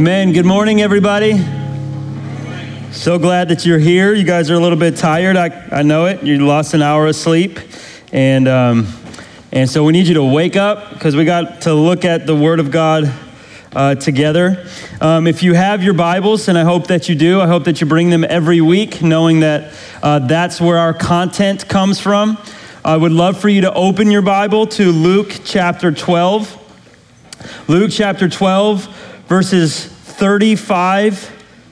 Amen. Good morning, everybody. So glad that you're here. You guys are a little bit tired. I, I know it. You lost an hour of sleep. And, um, and so we need you to wake up because we got to look at the Word of God uh, together. Um, if you have your Bibles, and I hope that you do, I hope that you bring them every week, knowing that uh, that's where our content comes from. I would love for you to open your Bible to Luke chapter 12. Luke chapter 12, verses 35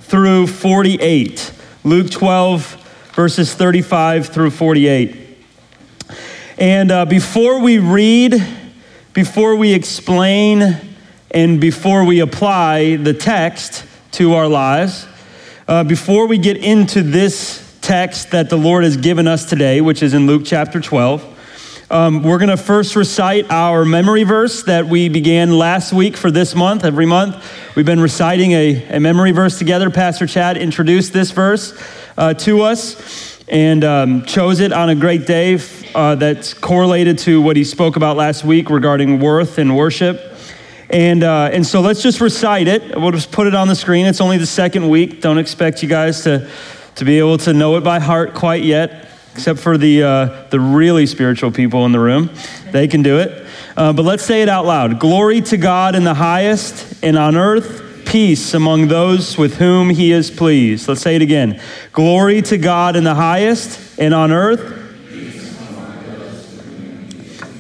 through 48. Luke 12, verses 35 through 48. And uh, before we read, before we explain, and before we apply the text to our lives, uh, before we get into this text that the Lord has given us today, which is in Luke chapter 12, um, we're going to first recite our memory verse that we began last week for this month. Every month, we've been reciting a, a memory verse together. Pastor Chad introduced this verse uh, to us and um, chose it on a great day uh, that's correlated to what he spoke about last week regarding worth and worship. And, uh, and so let's just recite it. We'll just put it on the screen. It's only the second week. Don't expect you guys to, to be able to know it by heart quite yet except for the, uh, the really spiritual people in the room. They can do it. Uh, but let's say it out loud Glory to God in the highest, and on earth, peace among those with whom he is pleased. Let's say it again. Glory to God in the highest, and on earth,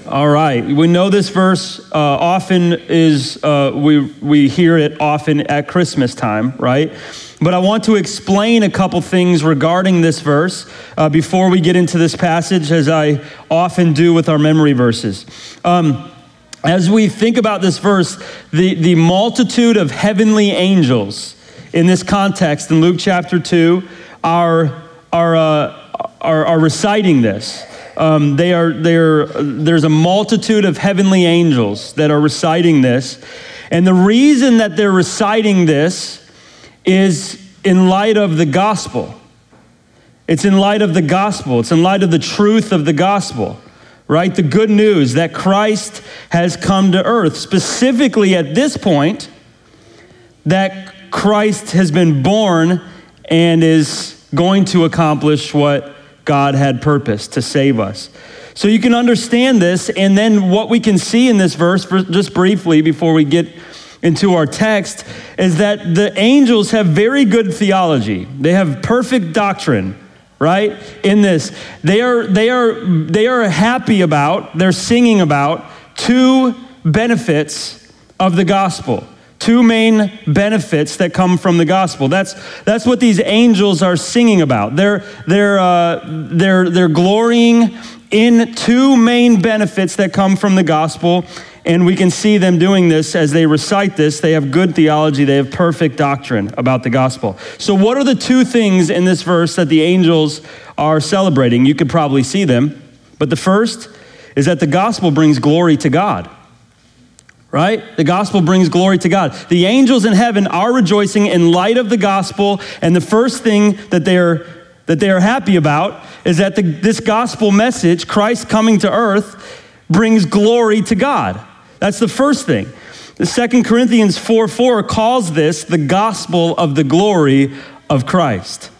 all right. We know this verse uh, often is, uh, we, we hear it often at Christmas time, right? But I want to explain a couple things regarding this verse uh, before we get into this passage, as I often do with our memory verses. Um, as we think about this verse, the, the multitude of heavenly angels in this context in Luke chapter 2 are, are, uh, are, are reciting this. Um, they are, they are, there's a multitude of heavenly angels that are reciting this. And the reason that they're reciting this is in light of the gospel. It's in light of the gospel. It's in light of the truth of the gospel, right? The good news that Christ has come to earth. Specifically at this point, that Christ has been born and is going to accomplish what God had purposed to save us. So you can understand this, and then what we can see in this verse, just briefly before we get into our text, is that the angels have very good theology. They have perfect doctrine, right? In this, they are they are they are happy about, they're singing about two benefits of the gospel two main benefits that come from the gospel. That's, that's what these angels are singing about. They're, they're, uh, they're, they're glorying in two main benefits that come from the gospel. And we can see them doing this as they recite this. They have good theology, they have perfect doctrine about the gospel. So, what are the two things in this verse that the angels are celebrating? You could probably see them. But the first is that the gospel brings glory to God right? The gospel brings glory to God. The angels in heaven are rejoicing in light of the gospel, and the first thing that they're that they are happy about is that the, this gospel message, Christ coming to earth, brings glory to God. That's the first thing. The Second Corinthians 4 4 calls this the gospel of the glory of Christ.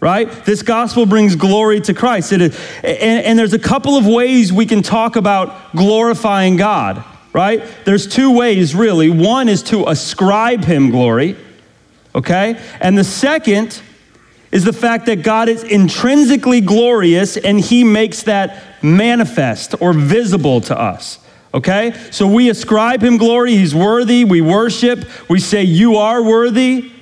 Right? This gospel brings glory to Christ. It is, and, and there's a couple of ways we can talk about glorifying God right? There's two ways, really. One is to ascribe him glory, okay? And the second is the fact that God is intrinsically glorious and he makes that manifest or visible to us. Okay? So we ascribe him glory. He's worthy. We worship. We say, You are worthy.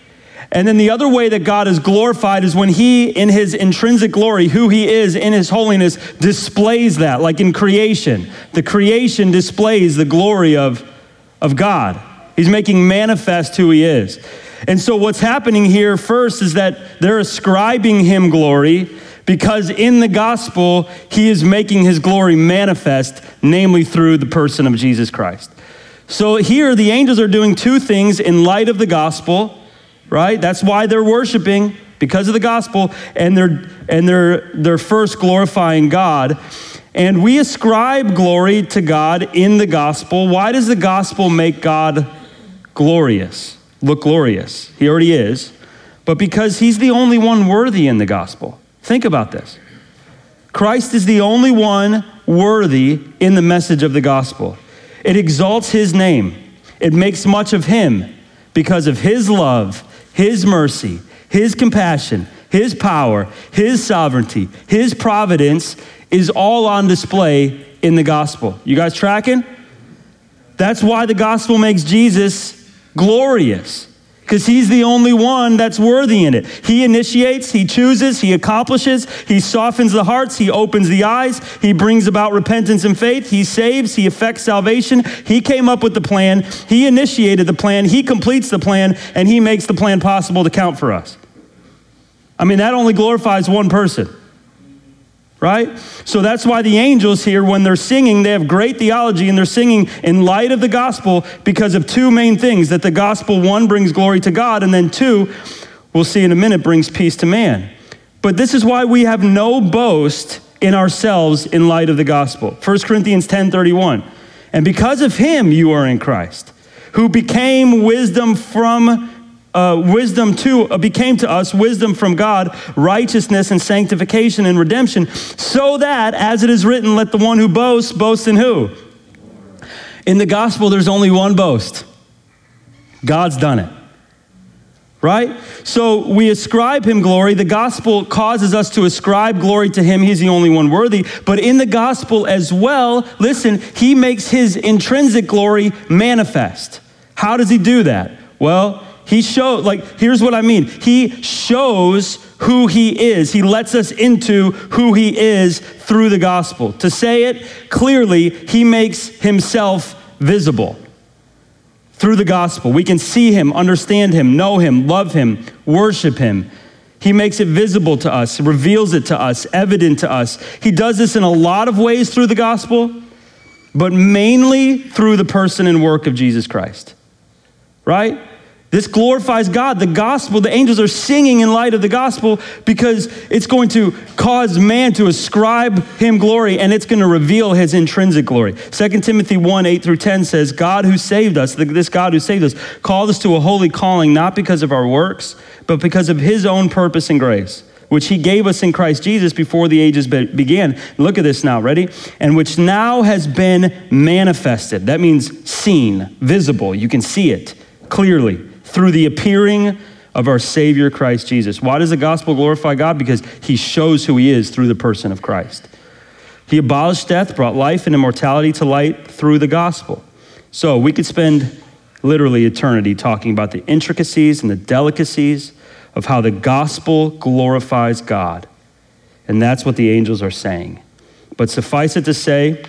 And then the other way that God is glorified is when He, in His intrinsic glory, who He is in His holiness, displays that, like in creation. The creation displays the glory of, of God. He's making manifest who He is. And so, what's happening here first is that they're ascribing Him glory because in the gospel, He is making His glory manifest, namely through the person of Jesus Christ. So, here the angels are doing two things in light of the gospel right? That's why they're worshiping because of the gospel, and they're and they're they're first glorifying God. And we ascribe glory to God in the gospel. Why does the gospel make God glorious? Look glorious. He already is. But because he's the only one worthy in the gospel. Think about this. Christ is the only one worthy in the message of the gospel. It exalts his name. It makes much of him because of his love his mercy, His compassion, His power, His sovereignty, His providence is all on display in the gospel. You guys tracking? That's why the gospel makes Jesus glorious because he's the only one that's worthy in it. He initiates, he chooses, he accomplishes, he softens the hearts, he opens the eyes, he brings about repentance and faith, he saves, he effects salvation. He came up with the plan, he initiated the plan, he completes the plan, and he makes the plan possible to count for us. I mean, that only glorifies one person right? So that's why the angels here, when they're singing, they have great theology and they're singing in light of the gospel because of two main things that the gospel, one, brings glory to God, and then two, we'll see in a minute, brings peace to man. But this is why we have no boast in ourselves in light of the gospel. 1 Corinthians 10 31. And because of him, you are in Christ, who became wisdom from uh, wisdom too uh, became to us wisdom from God, righteousness and sanctification and redemption, so that, as it is written, let the one who boasts boast in who? In the gospel, there's only one boast. God's done it. Right? So we ascribe him glory. The gospel causes us to ascribe glory to him. He's the only one worthy. But in the gospel as well, listen, he makes his intrinsic glory manifest. How does he do that? Well, he shows, like, here's what I mean. He shows who he is. He lets us into who he is through the gospel. To say it clearly, he makes himself visible through the gospel. We can see him, understand him, know him, love him, worship him. He makes it visible to us, reveals it to us, evident to us. He does this in a lot of ways through the gospel, but mainly through the person and work of Jesus Christ. Right? This glorifies God. The gospel, the angels are singing in light of the gospel because it's going to cause man to ascribe him glory and it's going to reveal his intrinsic glory. 2 Timothy 1 8 through 10 says, God who saved us, this God who saved us, called us to a holy calling, not because of our works, but because of his own purpose and grace which he gave us in Christ Jesus before the ages be- began. Look at this now, ready? And which now has been manifested. That means seen, visible. You can see it clearly through the appearing of our Savior Christ Jesus. Why does the gospel glorify God? Because he shows who he is through the person of Christ. He abolished death, brought life and immortality to light through the gospel. So we could spend literally eternity talking about the intricacies and the delicacies of how the gospel glorifies God. And that's what the angels are saying. But suffice it to say,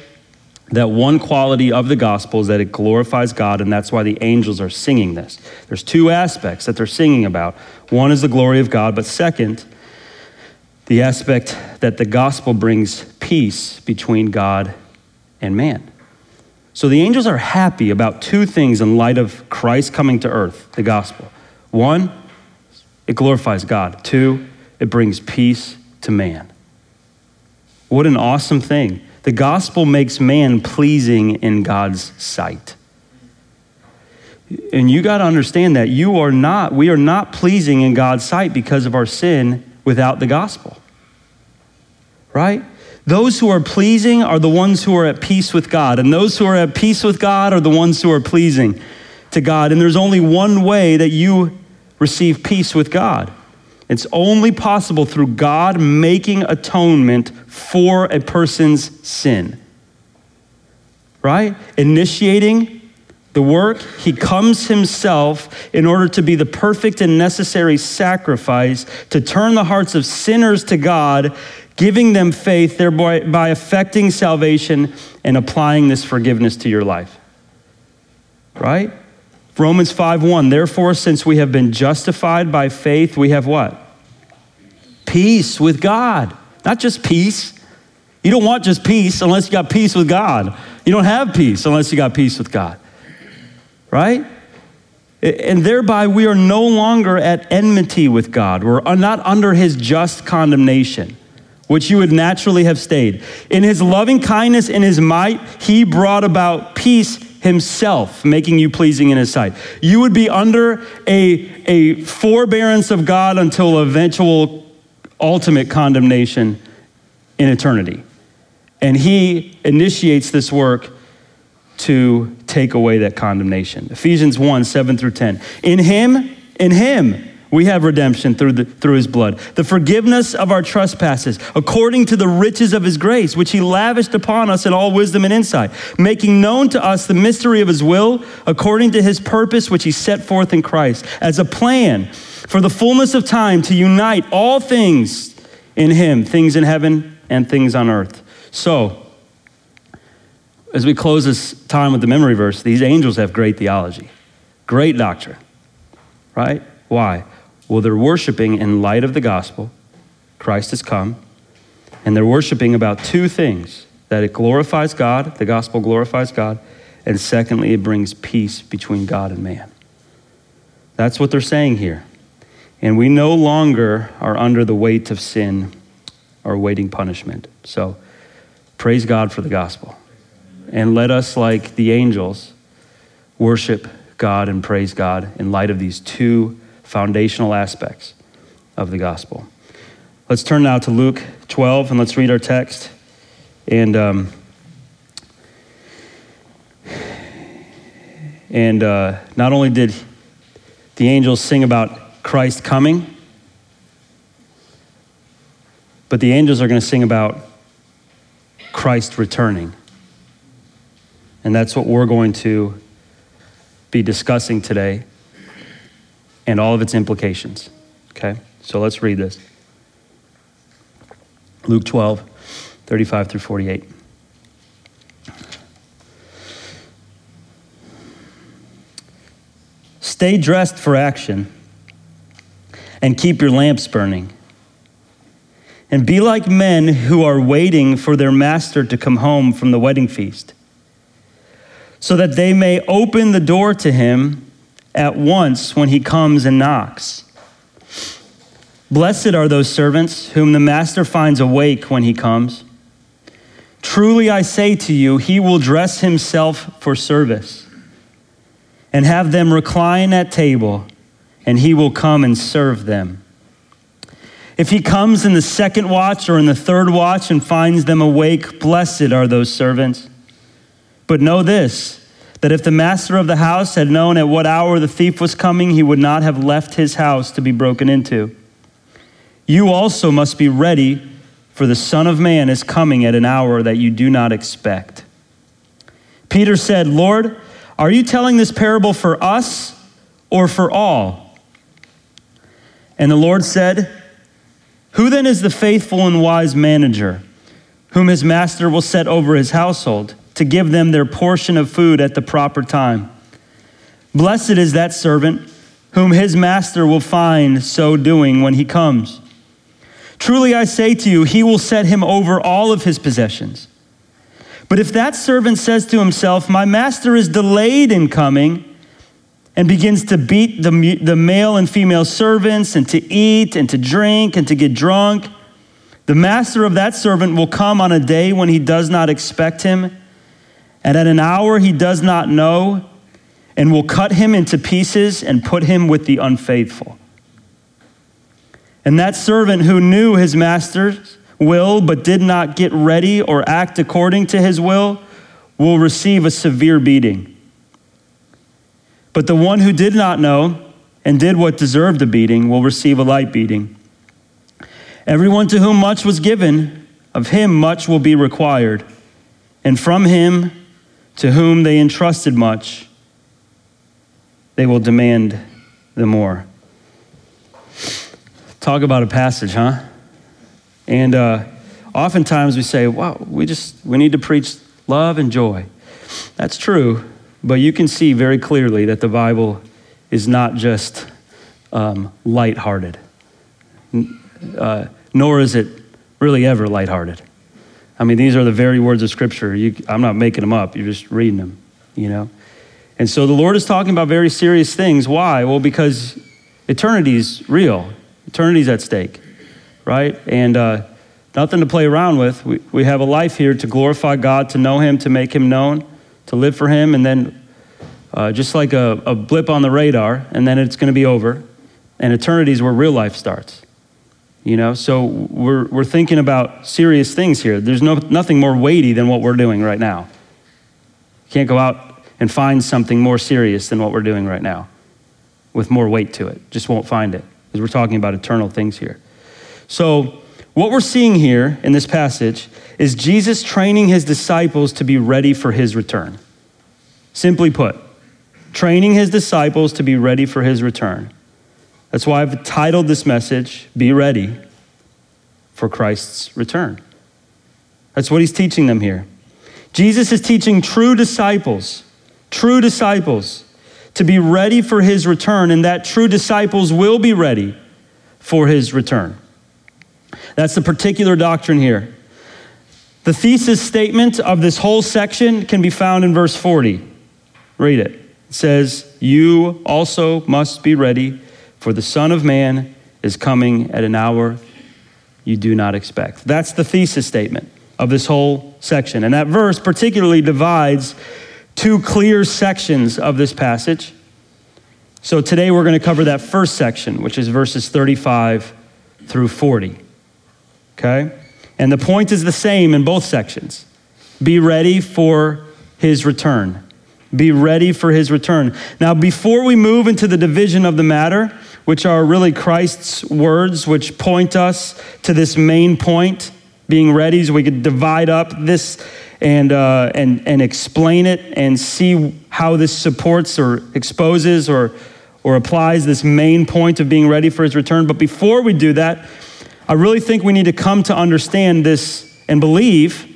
that one quality of the gospel is that it glorifies God, and that's why the angels are singing this. There's two aspects that they're singing about. One is the glory of God, but second, the aspect that the gospel brings peace between God and man. So the angels are happy about two things in light of Christ coming to earth, the gospel. One, it glorifies God. Two, it brings peace to man. What an awesome thing the gospel makes man pleasing in God's sight. And you got to understand that you are not, we are not pleasing in God's sight because of our sin without the gospel. Right? Those who are pleasing are the ones who are at peace with God, and those who are at peace with God are the ones who are pleasing to God. And there's only one way that you receive peace with God it's only possible through God making atonement for a person's sin. Right? Initiating the work, he comes himself in order to be the perfect and necessary sacrifice to turn the hearts of sinners to God, giving them faith, thereby by effecting salvation and applying this forgiveness to your life. Right? Romans 5:1 Therefore since we have been justified by faith we have what? Peace with God. Not just peace. You don't want just peace unless you got peace with God. You don't have peace unless you got peace with God. Right? And thereby we are no longer at enmity with God. We're not under his just condemnation, which you would naturally have stayed. In his loving kindness and his might, he brought about peace himself, making you pleasing in his sight. You would be under a, a forbearance of God until eventual ultimate condemnation in eternity. And he initiates this work to take away that condemnation. Ephesians 1 7 through 10. In him, in him, we have redemption through, the, through his blood, the forgiveness of our trespasses, according to the riches of his grace, which he lavished upon us in all wisdom and insight, making known to us the mystery of his will, according to his purpose, which he set forth in Christ, as a plan for the fullness of time to unite all things in him, things in heaven and things on earth. So, as we close this time with the memory verse, these angels have great theology, great doctrine, right? Why? Well, they're worshiping in light of the gospel. Christ has come. And they're worshiping about two things that it glorifies God, the gospel glorifies God, and secondly, it brings peace between God and man. That's what they're saying here. And we no longer are under the weight of sin or waiting punishment. So praise God for the gospel. And let us, like the angels, worship God and praise God in light of these two foundational aspects of the gospel. Let's turn now to Luke 12 and let's read our text. And, um, and uh, not only did the angels sing about Christ coming, but the angels are going to sing about Christ returning. And that's what we're going to be discussing today and all of its implications. Okay? So let's read this Luke 12, 35 through 48. Stay dressed for action and keep your lamps burning. And be like men who are waiting for their master to come home from the wedding feast, so that they may open the door to him at once when he comes and knocks. Blessed are those servants whom the master finds awake when he comes. Truly I say to you, he will dress himself for service and have them recline at table, and he will come and serve them. If he comes in the second watch or in the third watch and finds them awake, blessed are those servants. But know this that if the master of the house had known at what hour the thief was coming, he would not have left his house to be broken into. You also must be ready, for the Son of Man is coming at an hour that you do not expect. Peter said, Lord, are you telling this parable for us or for all? And the Lord said, Who then is the faithful and wise manager, whom his master will set over his household? To give them their portion of food at the proper time. Blessed is that servant whom his master will find so doing when he comes. Truly I say to you, he will set him over all of his possessions. But if that servant says to himself, My master is delayed in coming, and begins to beat the, the male and female servants, and to eat, and to drink, and to get drunk, the master of that servant will come on a day when he does not expect him and at an hour he does not know, and will cut him into pieces and put him with the unfaithful. And that servant who knew his master's will but did not get ready or act according to his will will receive a severe beating. But the one who did not know and did what deserved a beating will receive a light beating. Everyone to whom much was given, of him much will be required, and from him to whom they entrusted much, they will demand the more. Talk about a passage, huh? And uh, oftentimes we say, wow, we just, we need to preach love and joy. That's true, but you can see very clearly that the Bible is not just um, lighthearted, uh, nor is it really ever lighthearted. I mean, these are the very words of Scripture. You, I'm not making them up, you're just reading them, you know? And so the Lord is talking about very serious things. Why? Well, because eternity's real, eternity's at stake, right? And uh, nothing to play around with. We, we have a life here to glorify God, to know Him, to make Him known, to live for Him, and then uh, just like a, a blip on the radar, and then it's going to be over. And eternity is where real life starts. You know, so we're, we're thinking about serious things here. There's no, nothing more weighty than what we're doing right now. You can't go out and find something more serious than what we're doing right now with more weight to it. Just won't find it because we're talking about eternal things here. So, what we're seeing here in this passage is Jesus training his disciples to be ready for his return. Simply put, training his disciples to be ready for his return. That's why I've titled this message, Be Ready for Christ's Return. That's what he's teaching them here. Jesus is teaching true disciples, true disciples, to be ready for his return, and that true disciples will be ready for his return. That's the particular doctrine here. The thesis statement of this whole section can be found in verse 40. Read it. It says, You also must be ready for the Son of Man is coming at an hour you do not expect. That's the thesis statement of this whole section. And that verse particularly divides two clear sections of this passage. So today we're going to cover that first section, which is verses 35 through 40. Okay? And the point is the same in both sections. Be ready for his return. Be ready for his return. Now, before we move into the division of the matter, which are really Christ's words, which point us to this main point, being ready, so we could divide up this and, uh, and, and explain it and see how this supports or exposes or, or applies this main point of being ready for his return. But before we do that, I really think we need to come to understand this and believe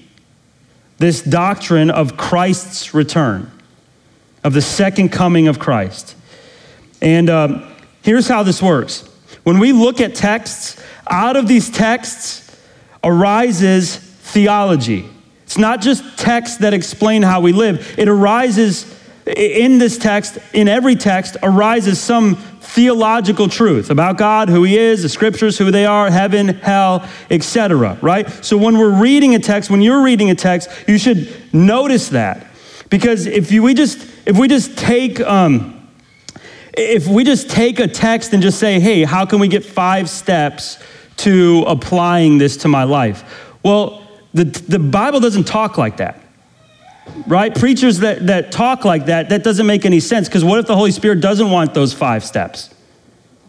this doctrine of Christ's return, of the second coming of Christ. And um, Here's how this works when we look at texts, out of these texts arises theology. It's not just texts that explain how we live, it arises in this text, in every text, arises some theological truth about God, who He is, the scriptures, who they are, heaven, hell, etc. Right? So when we're reading a text, when you're reading a text, you should notice that because if you, we just if we just take um, if we just take a text and just say, hey, how can we get five steps to applying this to my life? Well, the, the Bible doesn't talk like that. Right? Preachers that, that talk like that, that doesn't make any sense because what if the Holy Spirit doesn't want those five steps?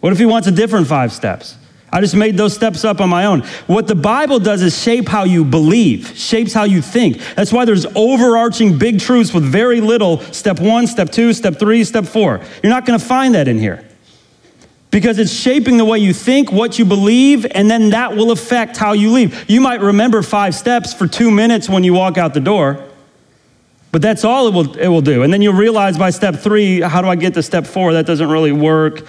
What if he wants a different five steps? I just made those steps up on my own. What the Bible does is shape how you believe, shapes how you think. That's why there's overarching big truths with very little step one, step two, step three, step four. You're not going to find that in here because it's shaping the way you think, what you believe, and then that will affect how you leave. You might remember five steps for two minutes when you walk out the door. But that's all it will, it will do. And then you'll realize by step three, how do I get to step four? That doesn't really work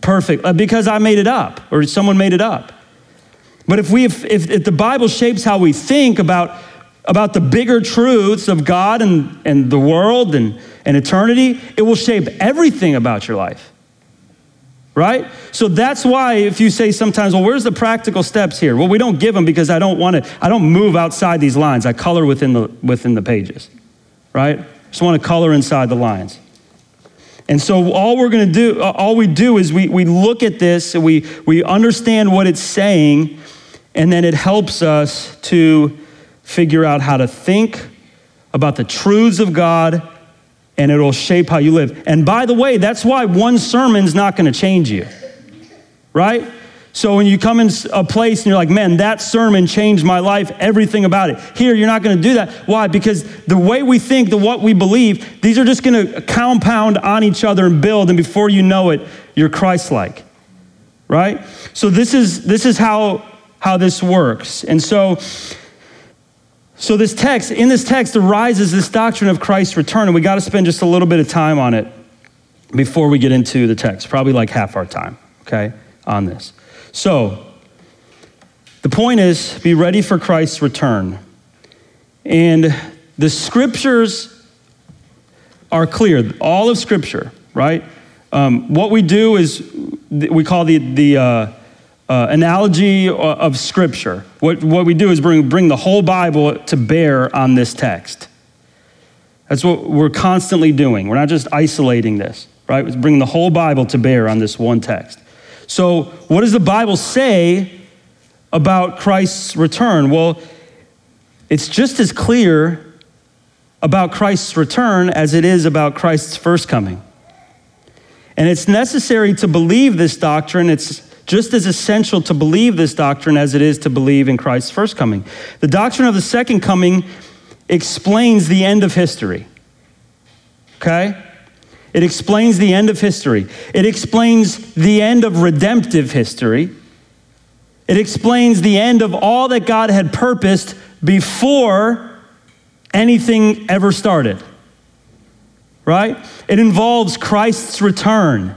perfect uh, because I made it up or someone made it up. But if, we, if, if the Bible shapes how we think about, about the bigger truths of God and, and the world and, and eternity, it will shape everything about your life. Right? So that's why if you say sometimes, well, where's the practical steps here? Well, we don't give them because I don't want to, I don't move outside these lines. I color within the, within the pages. Right? Just want to color inside the lines. And so all we're going to do, uh, all we do is we, we look at this we, we understand what it's saying, and then it helps us to figure out how to think about the truths of God, and it'll shape how you live. And by the way, that's why one sermon's not going to change you, right? So when you come in a place and you're like, man, that sermon changed my life, everything about it. Here, you're not going to do that. Why? Because the way we think, the what we believe, these are just going to compound on each other and build. And before you know it, you're Christ-like, right? So this is this is how how this works. And so, so this text, in this text arises this doctrine of Christ's return, and we got to spend just a little bit of time on it before we get into the text, probably like half our time, okay, on this. So, the point is be ready for Christ's return. And the scriptures are clear, all of scripture, right? Um, what we do is we call the, the uh, uh, analogy of scripture. What, what we do is bring, bring the whole Bible to bear on this text. That's what we're constantly doing. We're not just isolating this, right? It's bringing the whole Bible to bear on this one text. So, what does the Bible say about Christ's return? Well, it's just as clear about Christ's return as it is about Christ's first coming. And it's necessary to believe this doctrine. It's just as essential to believe this doctrine as it is to believe in Christ's first coming. The doctrine of the second coming explains the end of history. Okay? It explains the end of history. It explains the end of redemptive history. It explains the end of all that God had purposed before anything ever started. Right? It involves Christ's return.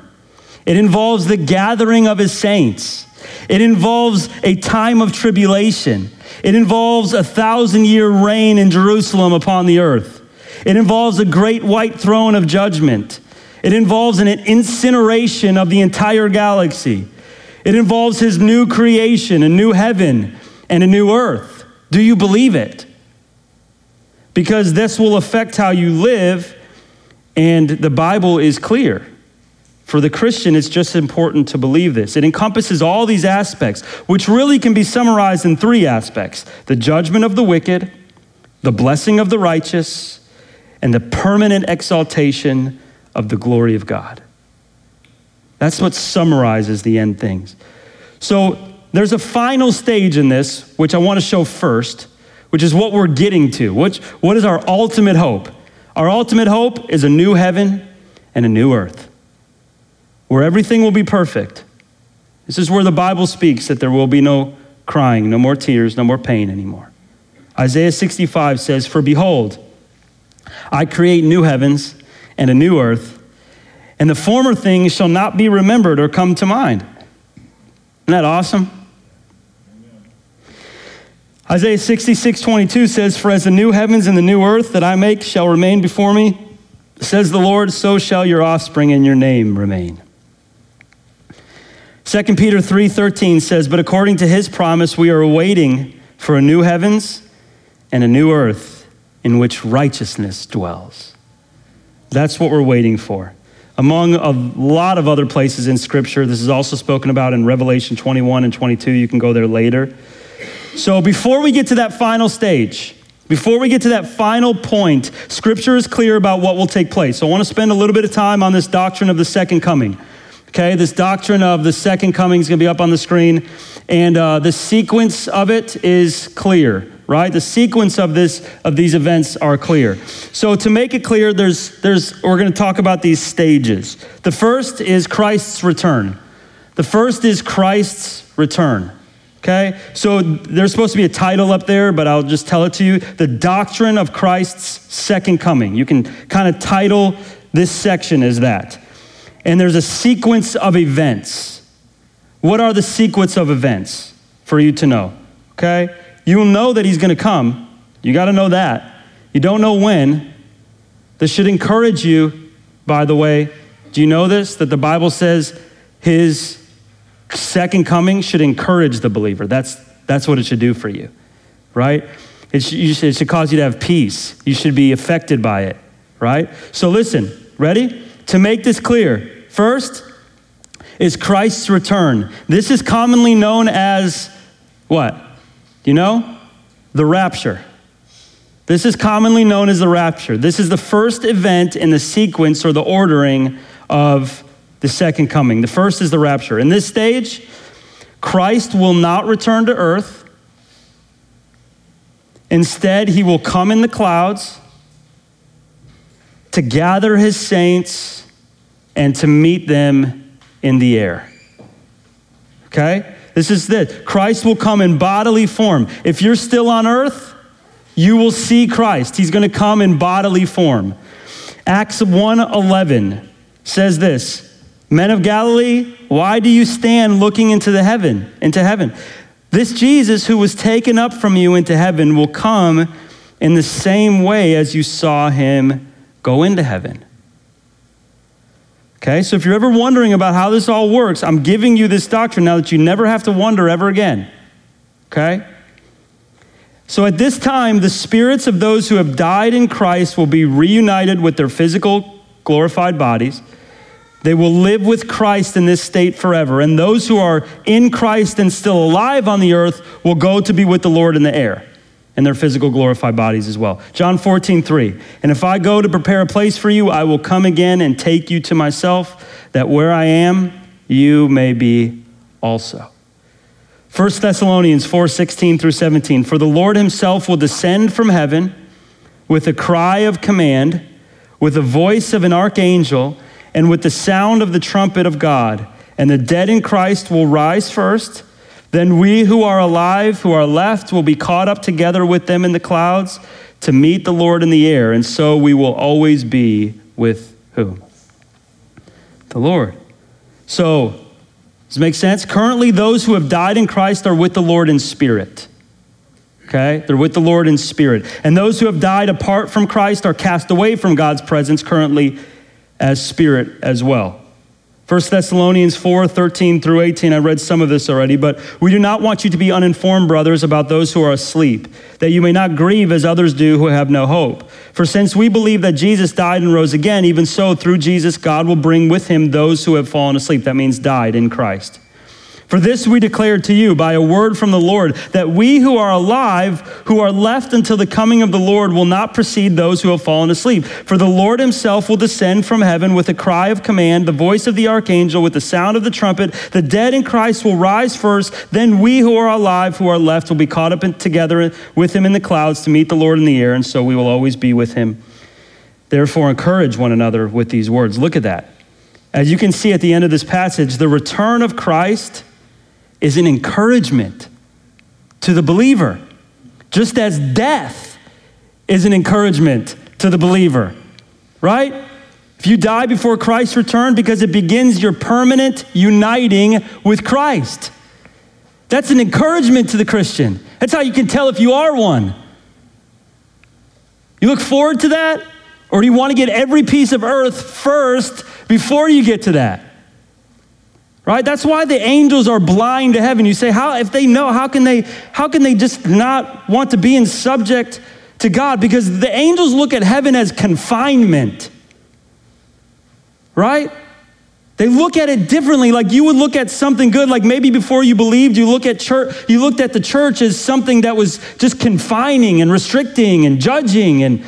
It involves the gathering of his saints. It involves a time of tribulation. It involves a thousand year reign in Jerusalem upon the earth. It involves a great white throne of judgment. It involves an incineration of the entire galaxy. It involves his new creation, a new heaven, and a new earth. Do you believe it? Because this will affect how you live, and the Bible is clear. For the Christian, it's just important to believe this. It encompasses all these aspects, which really can be summarized in three aspects the judgment of the wicked, the blessing of the righteous, and the permanent exaltation of the glory of God. That's what summarizes the end things. So there's a final stage in this, which I want to show first, which is what we're getting to. Which, what is our ultimate hope? Our ultimate hope is a new heaven and a new earth where everything will be perfect. This is where the Bible speaks that there will be no crying, no more tears, no more pain anymore. Isaiah 65 says, For behold, I create new heavens and a new earth, and the former things shall not be remembered or come to mind. Isn't that awesome? Isaiah 66, 22 says, For as the new heavens and the new earth that I make shall remain before me, says the Lord, so shall your offspring and your name remain. 2 Peter 3:13 says, "But according to his promise we are awaiting for a new heavens and a new earth in which righteousness dwells." That's what we're waiting for. Among a lot of other places in Scripture, this is also spoken about in Revelation 21 and 22. You can go there later. So before we get to that final stage, before we get to that final point, Scripture is clear about what will take place. So I want to spend a little bit of time on this doctrine of the second coming. Okay, this doctrine of the second coming is going to be up on the screen, and uh, the sequence of it is clear right? The sequence of this of these events are clear. So to make it clear, there's there's we're going to talk about these stages. The first is Christ's return. The first is Christ's return. Okay? So there's supposed to be a title up there, but I'll just tell it to you. The doctrine of Christ's second coming. You can kind of title this section as that. And there's a sequence of events. What are the sequence of events for you to know? Okay? You will know that he's going to come. You got to know that. You don't know when. This should encourage you, by the way. Do you know this? That the Bible says his second coming should encourage the believer. That's, that's what it should do for you, right? It should, it should cause you to have peace. You should be affected by it, right? So listen, ready? To make this clear, first is Christ's return. This is commonly known as what? You know? The rapture. This is commonly known as the rapture. This is the first event in the sequence or the ordering of the second coming. The first is the rapture. In this stage, Christ will not return to earth. Instead, he will come in the clouds to gather his saints and to meet them in the air. Okay? This is this. Christ will come in bodily form. If you're still on earth, you will see Christ. He's going to come in bodily form. Acts 1:11 says this, Men of Galilee, why do you stand looking into the heaven, into heaven? This Jesus who was taken up from you into heaven will come in the same way as you saw him go into heaven. Okay, so if you're ever wondering about how this all works, I'm giving you this doctrine now that you never have to wonder ever again. Okay? So at this time, the spirits of those who have died in Christ will be reunited with their physical glorified bodies. They will live with Christ in this state forever. And those who are in Christ and still alive on the earth will go to be with the Lord in the air and their physical glorified bodies as well. John 14, 3. And if I go to prepare a place for you, I will come again and take you to myself, that where I am, you may be also. 1 Thessalonians 4, 16 through 17. For the Lord himself will descend from heaven with a cry of command, with the voice of an archangel, and with the sound of the trumpet of God. And the dead in Christ will rise first. Then we who are alive, who are left, will be caught up together with them in the clouds to meet the Lord in the air. And so we will always be with who? The Lord. So, does it make sense? Currently, those who have died in Christ are with the Lord in spirit. Okay? They're with the Lord in spirit. And those who have died apart from Christ are cast away from God's presence currently as spirit as well. 1 Thessalonians 4 13 through 18. I read some of this already, but we do not want you to be uninformed, brothers, about those who are asleep, that you may not grieve as others do who have no hope. For since we believe that Jesus died and rose again, even so, through Jesus, God will bring with him those who have fallen asleep. That means died in Christ. For this we declare to you by a word from the Lord, that we who are alive, who are left until the coming of the Lord, will not precede those who have fallen asleep. For the Lord himself will descend from heaven with a cry of command, the voice of the archangel, with the sound of the trumpet. The dead in Christ will rise first. Then we who are alive, who are left, will be caught up in, together with him in the clouds to meet the Lord in the air, and so we will always be with him. Therefore, encourage one another with these words. Look at that. As you can see at the end of this passage, the return of Christ is an encouragement to the believer, just as death is an encouragement to the believer, right? If you die before Christ's return, because it begins your permanent uniting with Christ. That's an encouragement to the Christian. That's how you can tell if you are one. You look forward to that? Or do you want to get every piece of earth first before you get to that? Right? That's why the angels are blind to heaven. You say how if they know how can they how can they just not want to be in subject to god? Because the angels look at heaven as confinement. Right? They look at it differently. Like you would look at something good like maybe before you believed you look at church you looked at the church as something that was just confining and restricting and judging and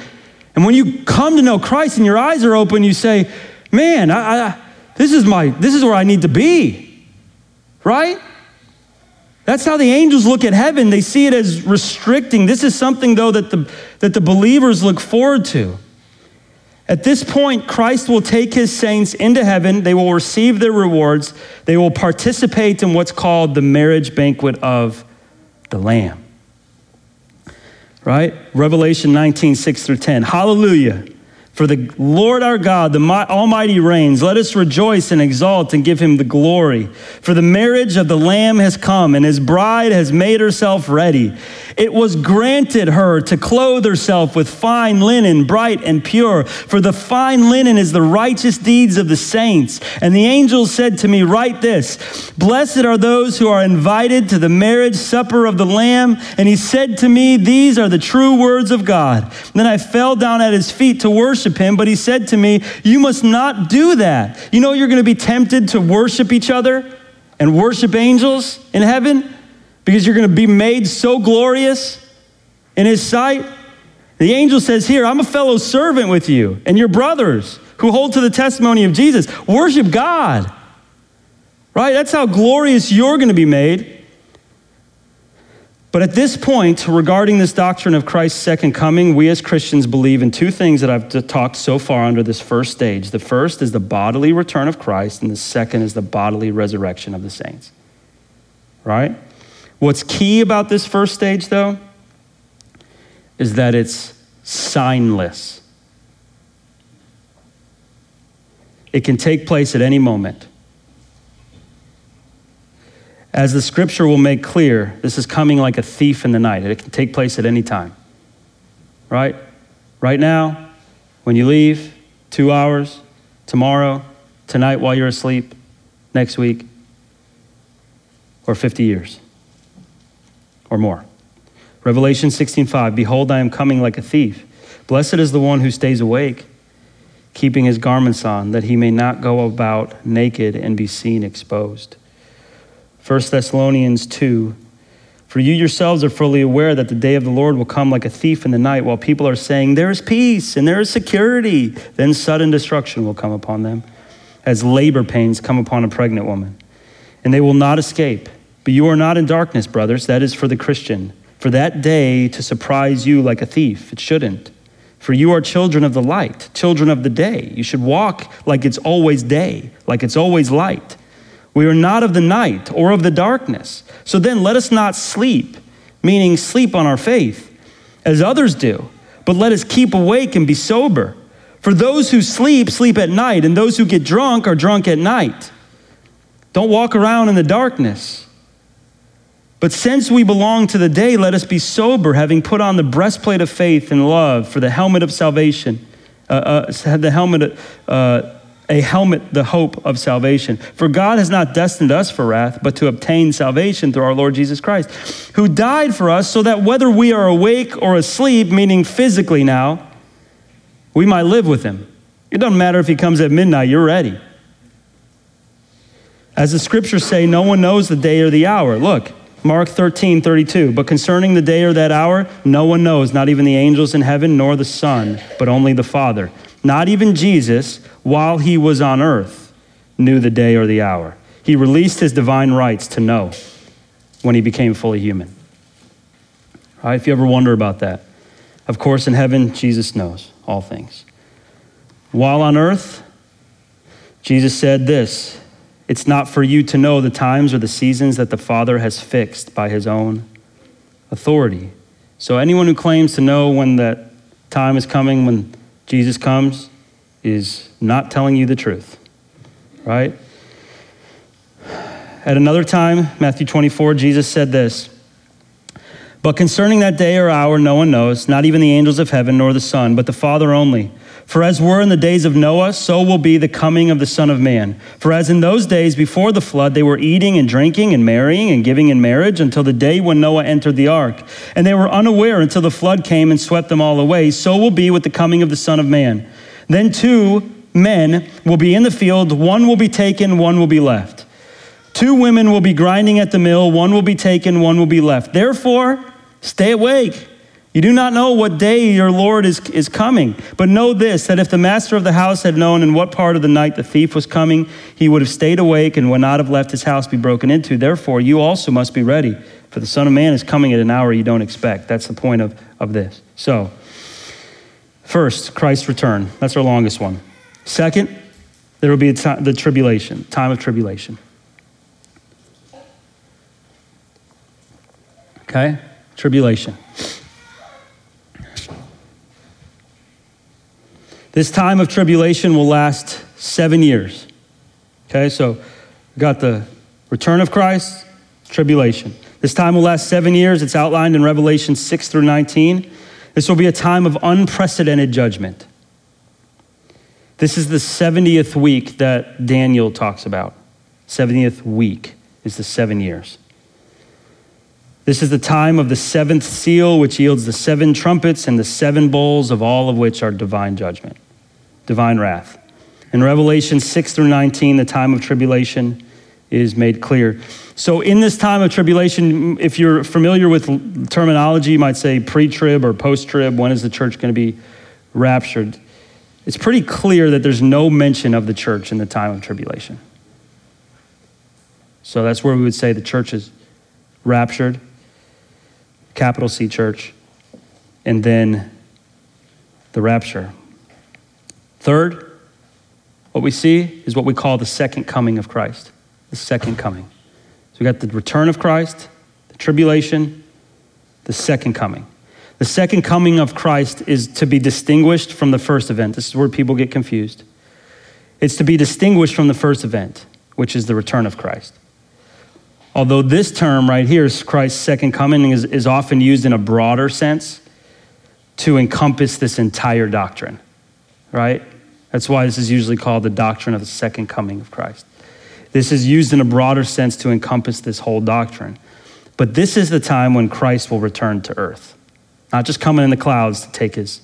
and when you come to know christ and your eyes are open you say man i, I this is my this is where I need to be. Right? That's how the angels look at heaven. They see it as restricting. This is something though that the that the believers look forward to. At this point, Christ will take his saints into heaven. They will receive their rewards. They will participate in what's called the marriage banquet of the Lamb. Right? Revelation 19, 6 through 10. Hallelujah. For the Lord our God, the Almighty reigns. Let us rejoice and exalt and give him the glory. For the marriage of the Lamb has come, and his bride has made herself ready. It was granted her to clothe herself with fine linen, bright and pure. For the fine linen is the righteous deeds of the saints. And the angel said to me, Write this Blessed are those who are invited to the marriage supper of the Lamb. And he said to me, These are the true words of God. Then I fell down at his feet to worship worship him, but he said to me, You must not do that. You know, you're going to be tempted to worship each other and worship angels in heaven because you're going to be made so glorious in his sight. The angel says, Here, I'm a fellow servant with you and your brothers who hold to the testimony of Jesus. Worship God. right? That's how glorious you're going to be made. But at this point, regarding this doctrine of Christ's second coming, we as Christians believe in two things that I've talked so far under this first stage. The first is the bodily return of Christ, and the second is the bodily resurrection of the saints. Right? What's key about this first stage, though, is that it's signless. It can take place at any moment. As the scripture will make clear, this is coming like a thief in the night. It can take place at any time. Right? Right now, when you leave, two hours, tomorrow, tonight while you're asleep, next week, or 50 years or more. Revelation 16:5 Behold I am coming like a thief. Blessed is the one who stays awake, keeping his garments on, that he may not go about naked and be seen exposed. 1 Thessalonians 2 For you yourselves are fully aware that the day of the Lord will come like a thief in the night, while people are saying, There is peace and there is security. Then sudden destruction will come upon them, as labor pains come upon a pregnant woman. And they will not escape. But you are not in darkness, brothers. That is for the Christian. For that day to surprise you like a thief, it shouldn't. For you are children of the light, children of the day. You should walk like it's always day, like it's always light. We are not of the night or of the darkness. So then let us not sleep, meaning sleep on our faith, as others do, but let us keep awake and be sober. For those who sleep, sleep at night, and those who get drunk are drunk at night. Don't walk around in the darkness. But since we belong to the day, let us be sober, having put on the breastplate of faith and love, for the helmet of salvation, uh, uh, the helmet, of uh, a helmet, the hope of salvation. For God has not destined us for wrath, but to obtain salvation through our Lord Jesus Christ, who died for us so that whether we are awake or asleep, meaning physically now, we might live with him. It doesn't matter if he comes at midnight, you're ready. As the scriptures say, no one knows the day or the hour. Look, Mark 13, 32. But concerning the day or that hour, no one knows, not even the angels in heaven, nor the Son, but only the Father. Not even Jesus, while he was on earth, knew the day or the hour. He released his divine rights to know when he became fully human. If you ever wonder about that, of course, in heaven, Jesus knows all things. While on earth, Jesus said this It's not for you to know the times or the seasons that the Father has fixed by his own authority. So, anyone who claims to know when that time is coming, when Jesus comes, is not telling you the truth, right? At another time, Matthew 24, Jesus said this But concerning that day or hour, no one knows, not even the angels of heaven nor the Son, but the Father only. For as were in the days of Noah, so will be the coming of the Son of Man. For as in those days before the flood, they were eating and drinking and marrying and giving in marriage until the day when Noah entered the ark. And they were unaware until the flood came and swept them all away. So will be with the coming of the Son of Man. Then two men will be in the field, one will be taken, one will be left. Two women will be grinding at the mill, one will be taken, one will be left. Therefore, stay awake. You do not know what day your Lord is, is coming. But know this that if the master of the house had known in what part of the night the thief was coming, he would have stayed awake and would not have left his house be broken into. Therefore, you also must be ready, for the Son of Man is coming at an hour you don't expect. That's the point of, of this. So, first, Christ's return. That's our longest one. Second, there will be the tribulation, time of tribulation. Okay? Tribulation. This time of tribulation will last seven years. Okay, so got the return of Christ, tribulation. This time will last seven years. It's outlined in Revelation 6 through 19. This will be a time of unprecedented judgment. This is the 70th week that Daniel talks about. 70th week is the seven years. This is the time of the seventh seal, which yields the seven trumpets and the seven bowls, of all of which are divine judgment divine wrath. In Revelation 6 through 19, the time of tribulation is made clear. So, in this time of tribulation, if you're familiar with terminology, you might say pre trib or post trib. When is the church going to be raptured? It's pretty clear that there's no mention of the church in the time of tribulation. So that's where we would say the church is raptured, capital C church, and then the rapture. Third, what we see is what we call the second coming of Christ. The second coming. So we got the return of Christ, the tribulation, the second coming. The second coming of Christ is to be distinguished from the first event. This is where people get confused. It's to be distinguished from the first event, which is the return of Christ. Although this term right here, Christ's second coming, is, is often used in a broader sense to encompass this entire doctrine, right? That's why this is usually called the doctrine of the second coming of Christ. This is used in a broader sense to encompass this whole doctrine. But this is the time when Christ will return to earth, not just coming in the clouds to take his,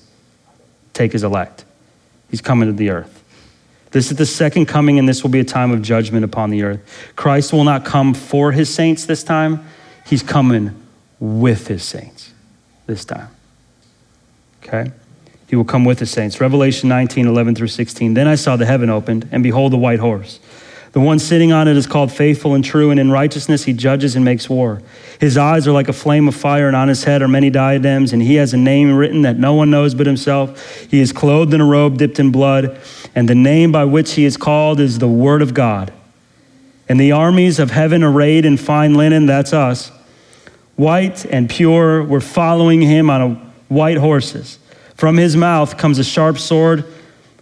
take his elect. He's coming to the earth. This is the second coming, and this will be a time of judgment upon the earth. Christ will not come for his saints this time, he's coming with his saints this time. Okay? He will come with the saints. Revelation 19, 11 through 16. Then I saw the heaven opened, and behold, a white horse. The one sitting on it is called faithful and true, and in righteousness he judges and makes war. His eyes are like a flame of fire, and on his head are many diadems, and he has a name written that no one knows but himself. He is clothed in a robe dipped in blood, and the name by which he is called is the Word of God. And the armies of heaven, arrayed in fine linen, that's us, white and pure, were following him on white horses. From his mouth comes a sharp sword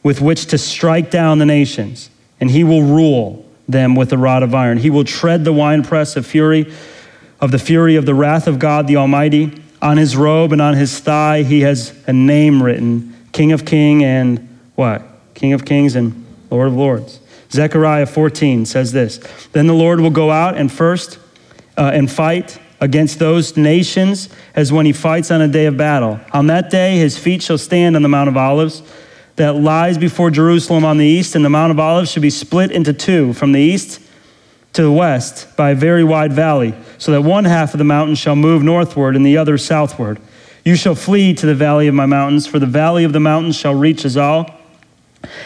with which to strike down the nations and he will rule them with a rod of iron. He will tread the winepress of fury, of the fury of the wrath of God the Almighty. On his robe and on his thigh, he has a name written King of Kings and what? King of Kings and Lord of Lords. Zechariah 14 says this Then the Lord will go out and first uh, and fight against those nations as when he fights on a day of battle. On that day, his feet shall stand on the Mount of Olives that lies before Jerusalem on the east, and the Mount of Olives should be split into two from the east to the west by a very wide valley, so that one half of the mountain shall move northward and the other southward. You shall flee to the valley of my mountains, for the valley of the mountains shall reach Azal.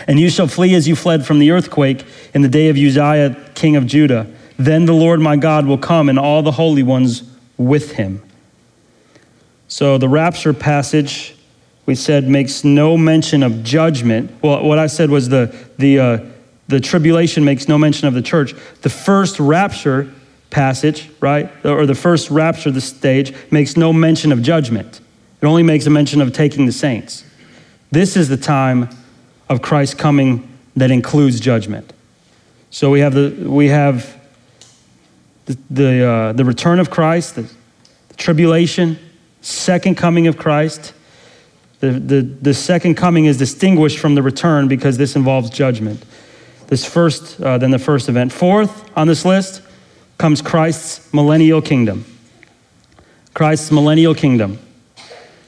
And you shall flee as you fled from the earthquake in the day of Uzziah, king of Judah. Then the Lord my God will come, and all the holy ones with him. So the rapture passage we said makes no mention of judgment. Well, what I said was the, the, uh, the tribulation makes no mention of the church. The first rapture passage, right, or the first rapture, the stage, makes no mention of judgment. It only makes a mention of taking the saints. This is the time of Christ coming that includes judgment. So we have the, we have the, the, uh, the return of Christ, the, the tribulation, second coming of Christ, the, the, the second coming is distinguished from the return because this involves judgment. This first, uh, then the first event. Fourth on this list comes Christ's millennial kingdom. Christ's millennial kingdom.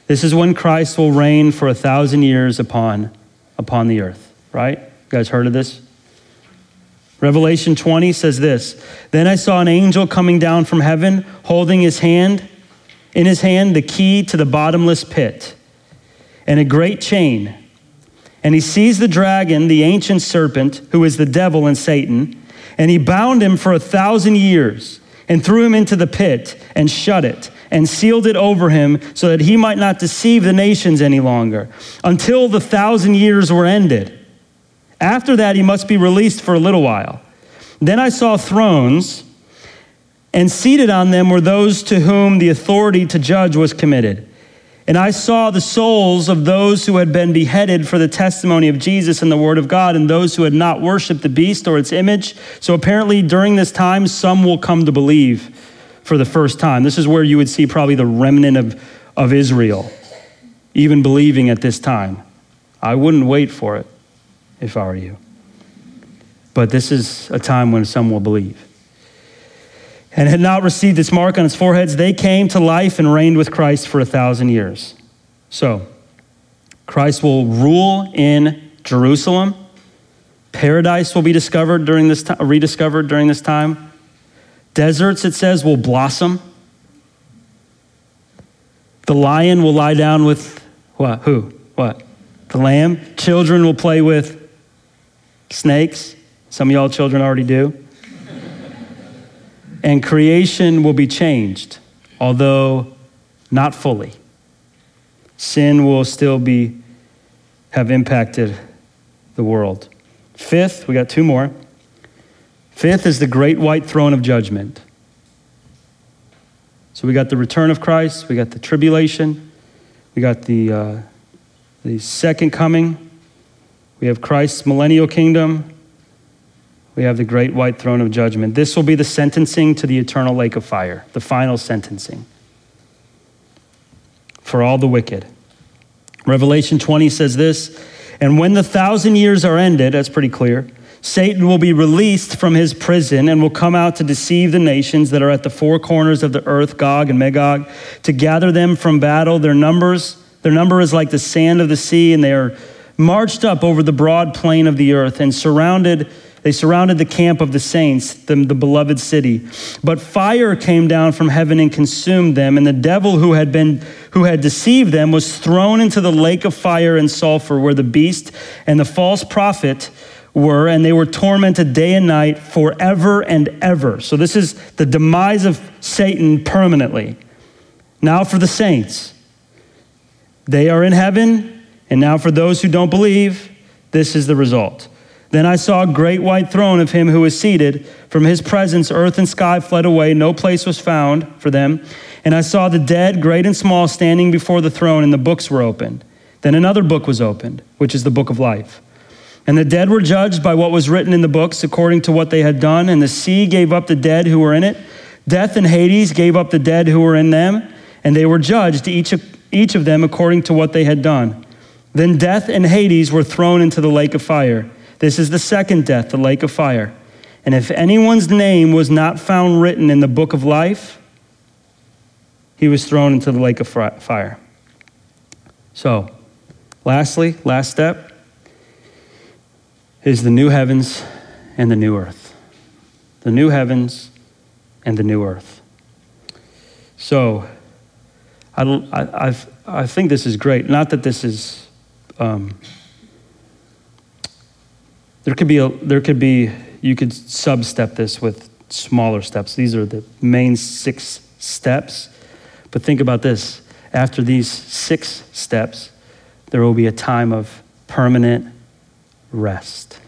This is when Christ will reign for a thousand years upon, upon the earth, right? You guys heard of this? Revelation 20 says this Then I saw an angel coming down from heaven, holding his hand, in his hand, the key to the bottomless pit and a great chain. And he seized the dragon, the ancient serpent, who is the devil and Satan, and he bound him for a thousand years and threw him into the pit and shut it and sealed it over him so that he might not deceive the nations any longer until the thousand years were ended. After that, he must be released for a little while. Then I saw thrones, and seated on them were those to whom the authority to judge was committed. And I saw the souls of those who had been beheaded for the testimony of Jesus and the Word of God, and those who had not worshiped the beast or its image. So apparently, during this time, some will come to believe for the first time. This is where you would see probably the remnant of, of Israel, even believing at this time. I wouldn't wait for it if I were you. But this is a time when some will believe and had not received this mark on its foreheads, they came to life and reigned with Christ for a thousand years. So, Christ will rule in Jerusalem. Paradise will be discovered during this time, rediscovered during this time. Deserts, it says, will blossom. The lion will lie down with what? Who? What? The lamb. Children will play with snakes. Some of y'all children already do. and creation will be changed, although not fully. Sin will still be have impacted the world. Fifth, we got two more. Fifth is the great white throne of judgment. So we got the return of Christ, we got the tribulation, we got the, uh, the second coming, we have Christ's millennial kingdom, we have the great white throne of judgment. This will be the sentencing to the eternal lake of fire, the final sentencing for all the wicked. Revelation 20 says this And when the thousand years are ended, that's pretty clear, Satan will be released from his prison and will come out to deceive the nations that are at the four corners of the earth, Gog and Magog, to gather them from battle. Their numbers, their number is like the sand of the sea, and they are marched up over the broad plain of the earth and surrounded they surrounded the camp of the saints, the, the, beloved city. But fire came down from heaven and consumed them, and the devil who had been who had deceived them was thrown into the lake of fire and sulfur, where the beast and the false prophet were, and they were tormented day and night forever and ever. So this is the demise of Satan permanently. Now for the saints. They are in heaven, and now for those who don't believe, this is the result. Then I saw a great white throne of him who was seated. From his presence, earth and sky fled away. No place was found for them. And I saw the dead, great and small, standing before the throne, and the books were opened. Then another book was opened, which is the book of life. And the dead were judged by what was written in the books according to what they had done. And the sea gave up the dead who were in it. Death and Hades gave up the dead who were in them. And they were judged, each of, each of them according to what they had done. Then death and Hades were thrown into the lake of fire. This is the second death, the lake of fire. And if anyone's name was not found written in the book of life, he was thrown into the lake of fire. So, lastly, last step is the new heavens and the new earth. The new heavens and the new earth. So, I, I, I think this is great. Not that this is. Um, there could be a, there could be you could substep this with smaller steps. These are the main six steps. But think about this. After these six steps, there will be a time of permanent rest.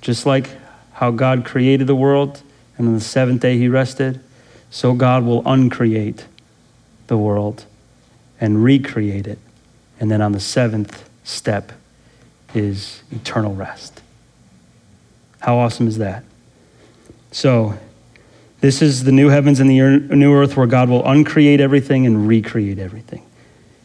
Just like how God created the world and on the seventh day he rested, so God will uncreate the world and recreate it. And then on the seventh step, is eternal rest. How awesome is that? So, this is the new heavens and the new earth where God will uncreate everything and recreate everything.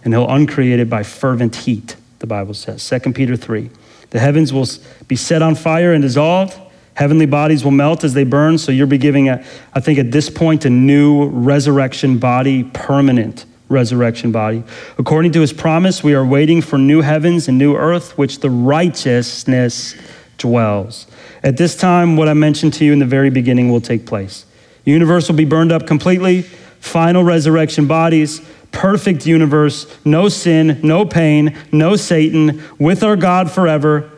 And he'll uncreate it by fervent heat, the Bible says. 2 Peter 3. The heavens will be set on fire and dissolved. Heavenly bodies will melt as they burn. So you'll be giving, a, I think, at this point, a new resurrection body, permanent resurrection body. According to his promise, we are waiting for new heavens and new earth, which the righteousness dwells. At this time, what I mentioned to you in the very beginning will take place. Universe will be burned up completely, final resurrection bodies, perfect universe, no sin, no pain, no Satan, with our God forever,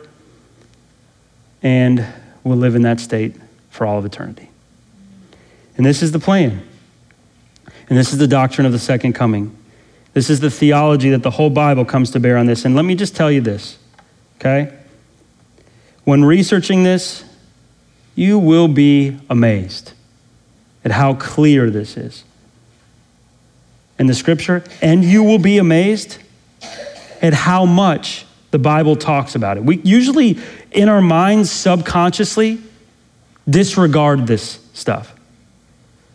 and we'll live in that state for all of eternity. And this is the plan. And this is the doctrine of the second coming. This is the theology that the whole Bible comes to bear on this. And let me just tell you this, okay? When researching this, you will be amazed at how clear this is in the scripture, and you will be amazed at how much the Bible talks about it. We usually, in our minds, subconsciously disregard this stuff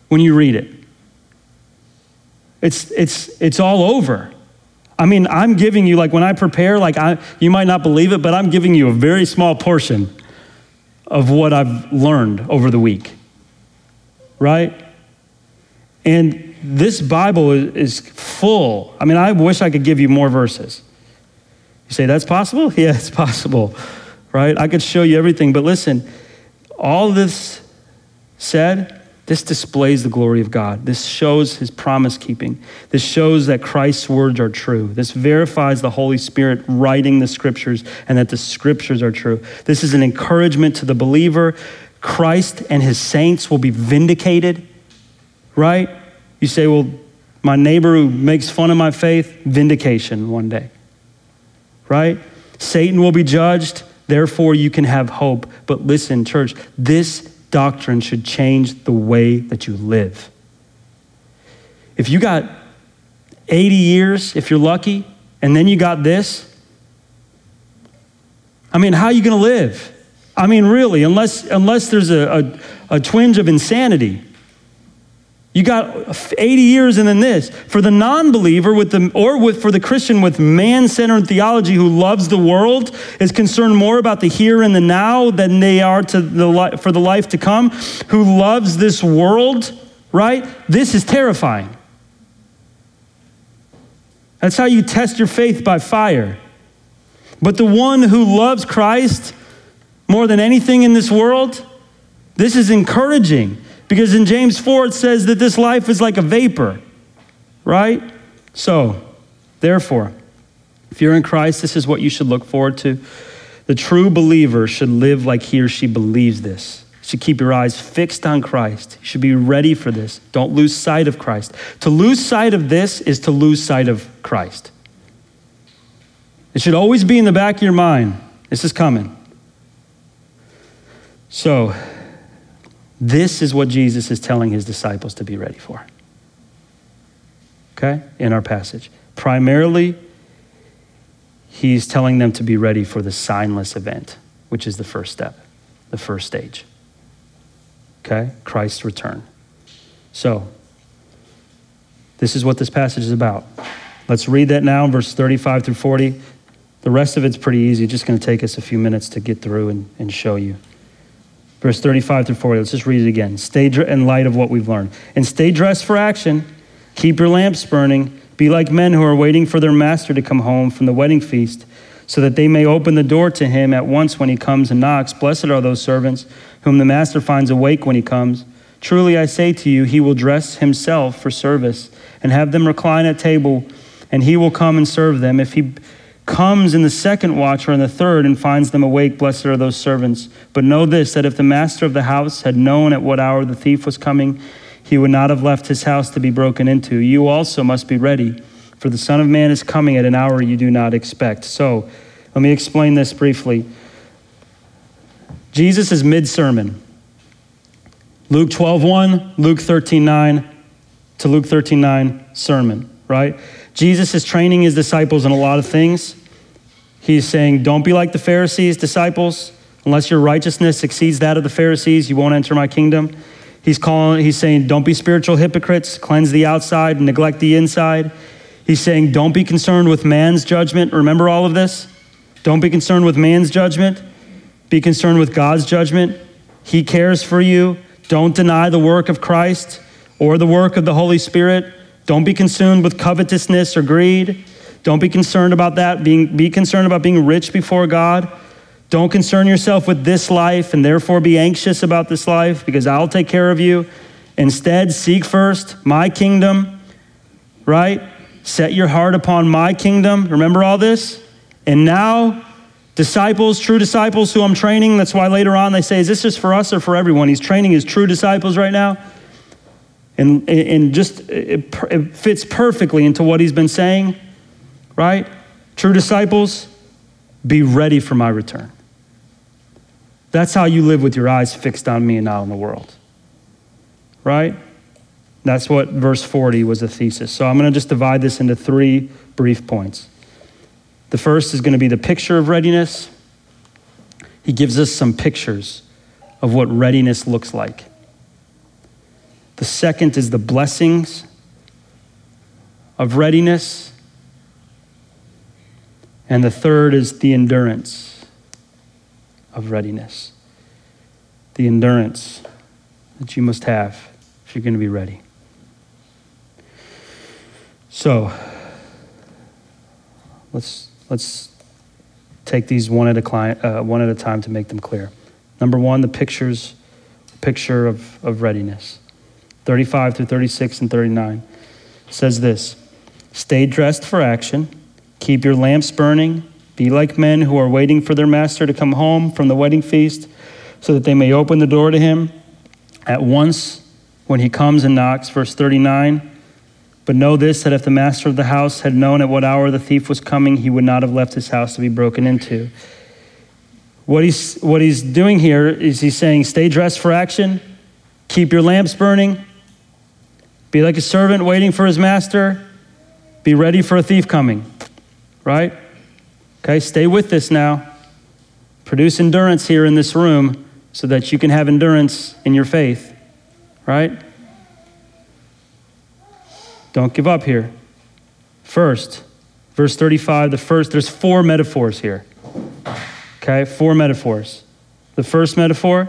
when you read it. It's, it's, it's all over. I mean, I'm giving you, like when I prepare, like I, you might not believe it, but I'm giving you a very small portion of what I've learned over the week. Right? And this Bible is, full. I mean, I wish I could give you more verses. You say, that's possible? Yeah, it's possible. Right? I could show you everything, but listen, all this said, this displays the glory of God. This shows his promise keeping. This shows that Christ's words are true. This verifies the Holy Spirit writing the scriptures and that the scriptures are true. This is an encouragement to the believer. Christ and his saints will be vindicated, right? You say, well, my neighbor who makes fun of my faith, vindication one day, right? Satan will be judged, therefore you can have hope. But listen, church, this doctrine should change the way that you live. If you got 80 years, if you're lucky, and then you got this, I mean, how are you going to live? I mean, really, unless, unless there's a, a, a twinge of insanity. You got 80 years and then this. For the non-believer with the or with for the Christian with man-centered theology who loves the world, is concerned more about the here and the now than they are to the for the life to come, who loves this world, right? This is terrifying. That's how you test your faith by fire. But the one who loves Christ more than anything in this world, this is encouraging because in James 4 it says that this life is like a vapor, right? So, therefore, if you're in Christ, this is what you should look forward to. The true believer should live like he or she believes this. Should keep your eyes fixed on Christ. You should be ready for this. Don't lose sight of Christ. To lose sight of this is to lose sight of Christ. It should always be in the back of your mind. This is coming. So, this is what Jesus is telling his disciples to be ready for. Okay? In our passage. Primarily, he's telling them to be ready for the signless event, which is the first step, the first stage. Okay? Christ's return. So, this is what this passage is about. Let's read that now, verse 35 through 40. The rest of it's pretty easy. Just going to take us a few minutes to get through and, and show you. Verse 35 through 40. Let's just read it again. Stay in light of what we've learned. And stay dressed for action. Keep your lamps burning. Be like men who are waiting for their master to come home from the wedding feast, so that they may open the door to him at once when he comes and knocks. Blessed are those servants whom the master finds awake when he comes. Truly I say to you, he will dress himself for service and have them recline at table, and he will come and serve them. If he comes in the second watch or in the third and finds them awake, blessed are those servants. But know this that if the master of the house had known at what hour the thief was coming, he would not have left his house to be broken into. You also must be ready, for the Son of Man is coming at an hour you do not expect. So, let me explain this briefly. Jesus is mid sermon. Luke 12 1, Luke 13 9 to Luke 13 9 sermon, right? Jesus is training his disciples in a lot of things. He's saying, Don't be like the Pharisees, disciples. Unless your righteousness exceeds that of the Pharisees, you won't enter my kingdom. He's calling, he's saying, Don't be spiritual hypocrites, cleanse the outside and neglect the inside. He's saying, Don't be concerned with man's judgment. Remember all of this? Don't be concerned with man's judgment. Be concerned with God's judgment. He cares for you. Don't deny the work of Christ or the work of the Holy Spirit. Don't be consumed with covetousness or greed. Don't be concerned about that. Being, be concerned about being rich before God. Don't concern yourself with this life and therefore be anxious about this life because I'll take care of you. Instead, seek first my kingdom, right? Set your heart upon my kingdom. Remember all this? And now, disciples, true disciples who I'm training, that's why later on they say, Is this just for us or for everyone? He's training his true disciples right now. And, and just it, it fits perfectly into what he's been saying right? True disciples, be ready for my return. That's how you live with your eyes fixed on me and not on the world. Right? That's what verse 40 was a thesis. So I'm going to just divide this into three brief points. The first is going to be the picture of readiness. He gives us some pictures of what readiness looks like. The second is the blessings of readiness. And the third is the endurance of readiness. The endurance that you must have if you're going to be ready. So, let's, let's take these one at, a client, uh, one at a time to make them clear. Number one, the pictures, picture of, of readiness. 35 through 36 and 39 says this Stay dressed for action Keep your lamps burning. Be like men who are waiting for their master to come home from the wedding feast, so that they may open the door to him at once when he comes and knocks. Verse 39. But know this that if the master of the house had known at what hour the thief was coming, he would not have left his house to be broken into. What he's, what he's doing here is he's saying, stay dressed for action, keep your lamps burning, be like a servant waiting for his master, be ready for a thief coming. Right? Okay, stay with this now. Produce endurance here in this room so that you can have endurance in your faith. Right? Don't give up here. First, verse 35, the first, there's four metaphors here. Okay, four metaphors. The first metaphor,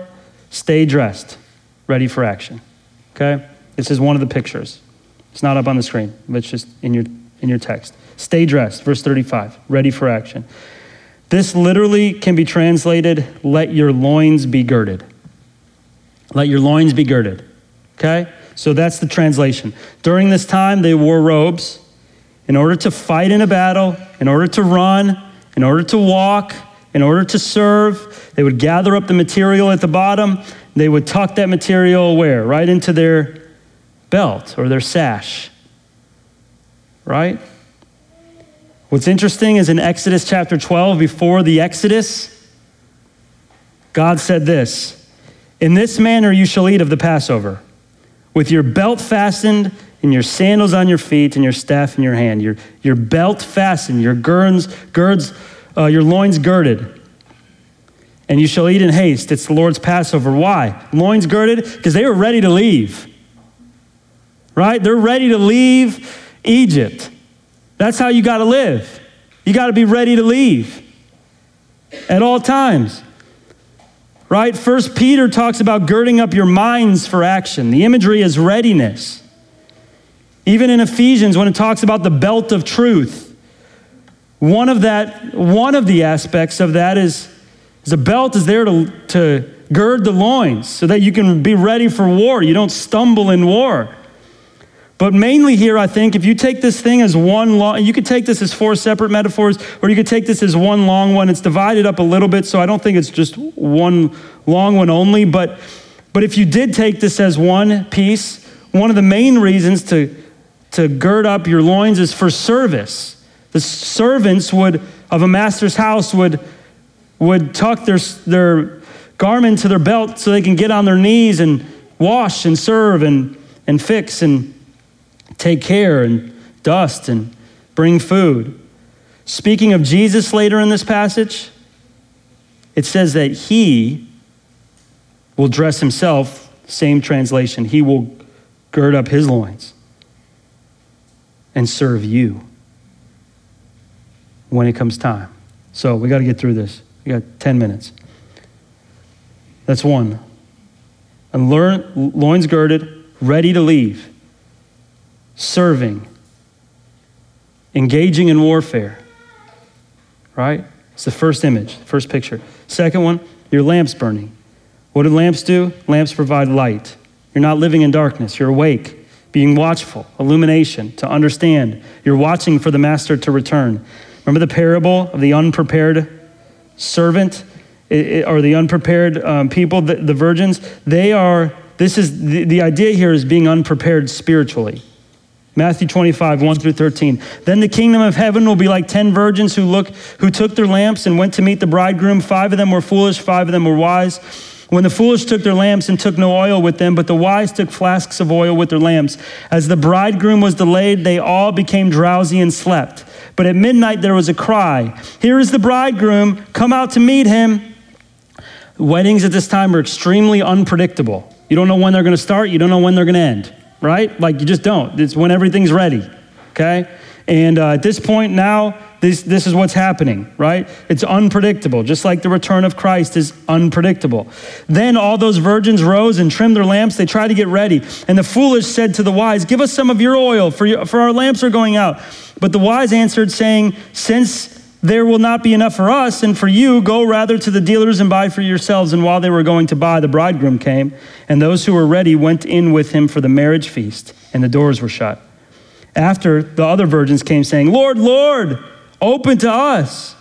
stay dressed, ready for action. Okay? This is one of the pictures. It's not up on the screen, but it's just in your in your text. Stay dressed, verse 35, ready for action. This literally can be translated, let your loins be girded. Let your loins be girded. Okay? So that's the translation. During this time, they wore robes in order to fight in a battle, in order to run, in order to walk, in order to serve. They would gather up the material at the bottom. They would tuck that material where? Right into their belt or their sash. Right? What's interesting is in Exodus chapter 12, before the Exodus, God said this In this manner you shall eat of the Passover, with your belt fastened and your sandals on your feet and your staff in your hand. Your, your belt fastened, your girds, girds uh, your loins girded. And you shall eat in haste. It's the Lord's Passover. Why? Loins girded? Because they were ready to leave. Right? They're ready to leave Egypt. That's how you got to live. You got to be ready to leave at all times. Right? First Peter talks about girding up your minds for action. The imagery is readiness. Even in Ephesians when it talks about the belt of truth, one of that one of the aspects of that is, is a belt is there to, to gird the loins so that you can be ready for war. You don't stumble in war. But mainly here, I think, if you take this thing as one long, you could take this as four separate metaphors, or you could take this as one long one. It's divided up a little bit, so I don't think it's just one long one only. But, but if you did take this as one piece, one of the main reasons to, to gird up your loins is for service. The servants would, of a master's house would, would tuck their, their garment to their belt so they can get on their knees and wash and serve and, and fix and take care and dust and bring food. Speaking of Jesus later in this passage, it says that he will dress himself, same translation, he will gird up his loins and serve you when it comes time. So we got to get through this. We got 10 minutes. That's one. And learn, loins girded, ready to leave serving, engaging in warfare. Right? It's the first image, first picture. Second one, your lamps burning. What do lamps do? Lamps provide light. You're not living in darkness, you're awake, being watchful, illumination, to understand. You're watching for the master to return. Remember the parable of the unprepared servant or the unprepared um, people, the, the virgins? They are, this is, the, the idea here is being unprepared spiritually. Matthew 25, 1 through 13. Then the kingdom of heaven will be like 10 virgins who, look, who took their lamps and went to meet the bridegroom. Five of them were foolish, five of them were wise. When the foolish took their lamps and took no oil with them, but the wise took flasks of oil with their lamps. As the bridegroom was delayed, they all became drowsy and slept. But at midnight there was a cry Here is the bridegroom, come out to meet him. Weddings at this time are extremely unpredictable. You don't know when they're going to start, you don't know when they're going to end right? Like you just don't. It's when everything's ready, okay? And uh, at this point now, this, this is what's happening, right? It's unpredictable, just like the return of Christ is unpredictable. Then all those virgins rose and trimmed their lamps. They tried to get ready. And the foolish said to the wise, Give us some of your oil, for, your, for our lamps are going out. But the wise answered, saying, Since there will not be enough for us and for you. Go rather to the dealers and buy for yourselves. And while they were going to buy, the bridegroom came, and those who were ready went in with him for the marriage feast, and the doors were shut. After, the other virgins came, saying, Lord, Lord, open to us.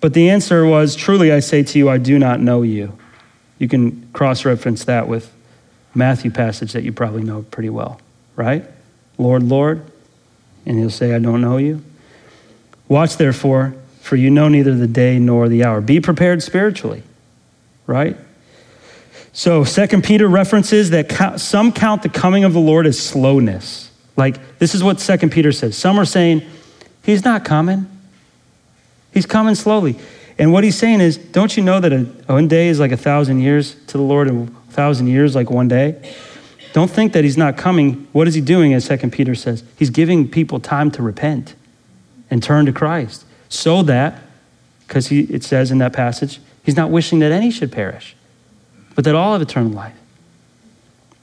But the answer was, Truly I say to you, I do not know you. You can cross reference that with Matthew passage that you probably know pretty well, right? Lord, Lord. And he'll say, I don't know you. Watch therefore, for you know neither the day nor the hour. Be prepared spiritually, right? So, Second Peter references that some count the coming of the Lord as slowness. Like, this is what Second Peter says. Some are saying, He's not coming, He's coming slowly. And what he's saying is, don't you know that a, one day is like a thousand years to the Lord and a thousand years like one day? Don't think that he's not coming. What is he doing, as Second Peter says? He's giving people time to repent and turn to Christ so that, because it says in that passage, he's not wishing that any should perish, but that all have eternal life.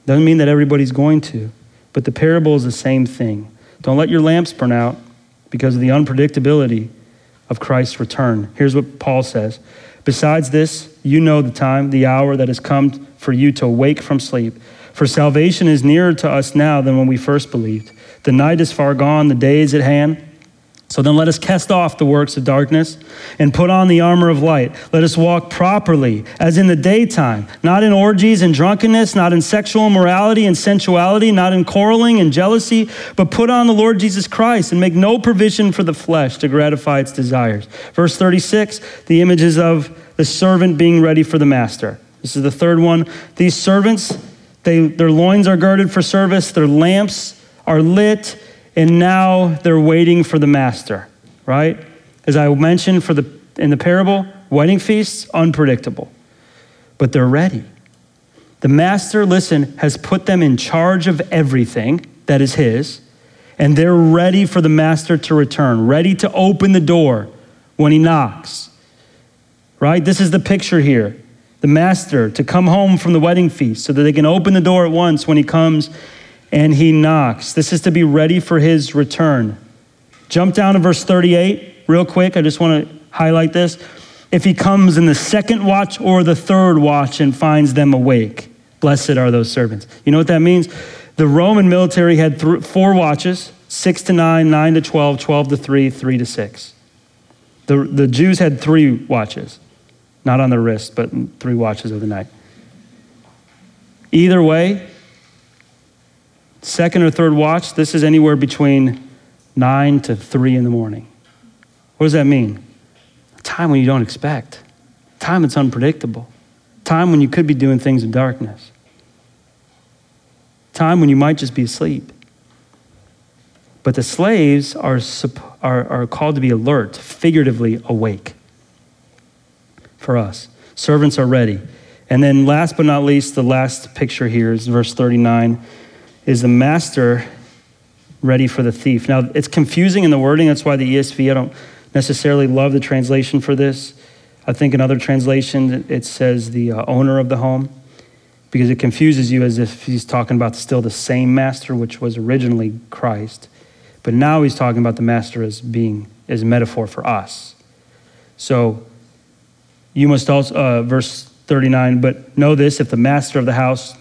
Doesn't mean that everybody's going to, but the parable is the same thing. Don't let your lamps burn out because of the unpredictability of Christ's return. Here's what Paul says Besides this, you know the time, the hour that has come for you to awake from sleep. For salvation is nearer to us now than when we first believed. The night is far gone, the day is at hand. So then let us cast off the works of darkness and put on the armor of light. Let us walk properly as in the daytime, not in orgies and drunkenness, not in sexual immorality and sensuality, not in quarreling and jealousy, but put on the Lord Jesus Christ and make no provision for the flesh to gratify its desires. Verse 36, the images of the servant being ready for the master. This is the third one. These servants, they, their loins are girded for service, their lamps are lit and now they're waiting for the master, right? As I mentioned for the, in the parable, wedding feasts, unpredictable, but they're ready. The master, listen, has put them in charge of everything that is his, and they're ready for the master to return, ready to open the door when he knocks. Right? This is the picture here. The master to come home from the wedding feast so that they can open the door at once when he comes and he knocks. This is to be ready for his return. Jump down to verse 38 real quick. I just want to highlight this. If he comes in the second watch or the third watch and finds them awake, blessed are those servants. You know what that means? The Roman military had th- four watches six to nine, nine to 12, 12 to three, three to six. The, the Jews had three watches, not on their wrist, but three watches of the night. Either way, Second or third watch, this is anywhere between 9 to 3 in the morning. What does that mean? A time when you don't expect, time that's unpredictable, time when you could be doing things in darkness, time when you might just be asleep. But the slaves are, are, are called to be alert, figuratively awake for us. Servants are ready. And then, last but not least, the last picture here is verse 39 is the master ready for the thief. Now, it's confusing in the wording. That's why the ESV, I don't necessarily love the translation for this. I think in other translations, it says the uh, owner of the home because it confuses you as if he's talking about still the same master, which was originally Christ. But now he's talking about the master as being, as a metaphor for us. So you must also, uh, verse 39, but know this if the master of the house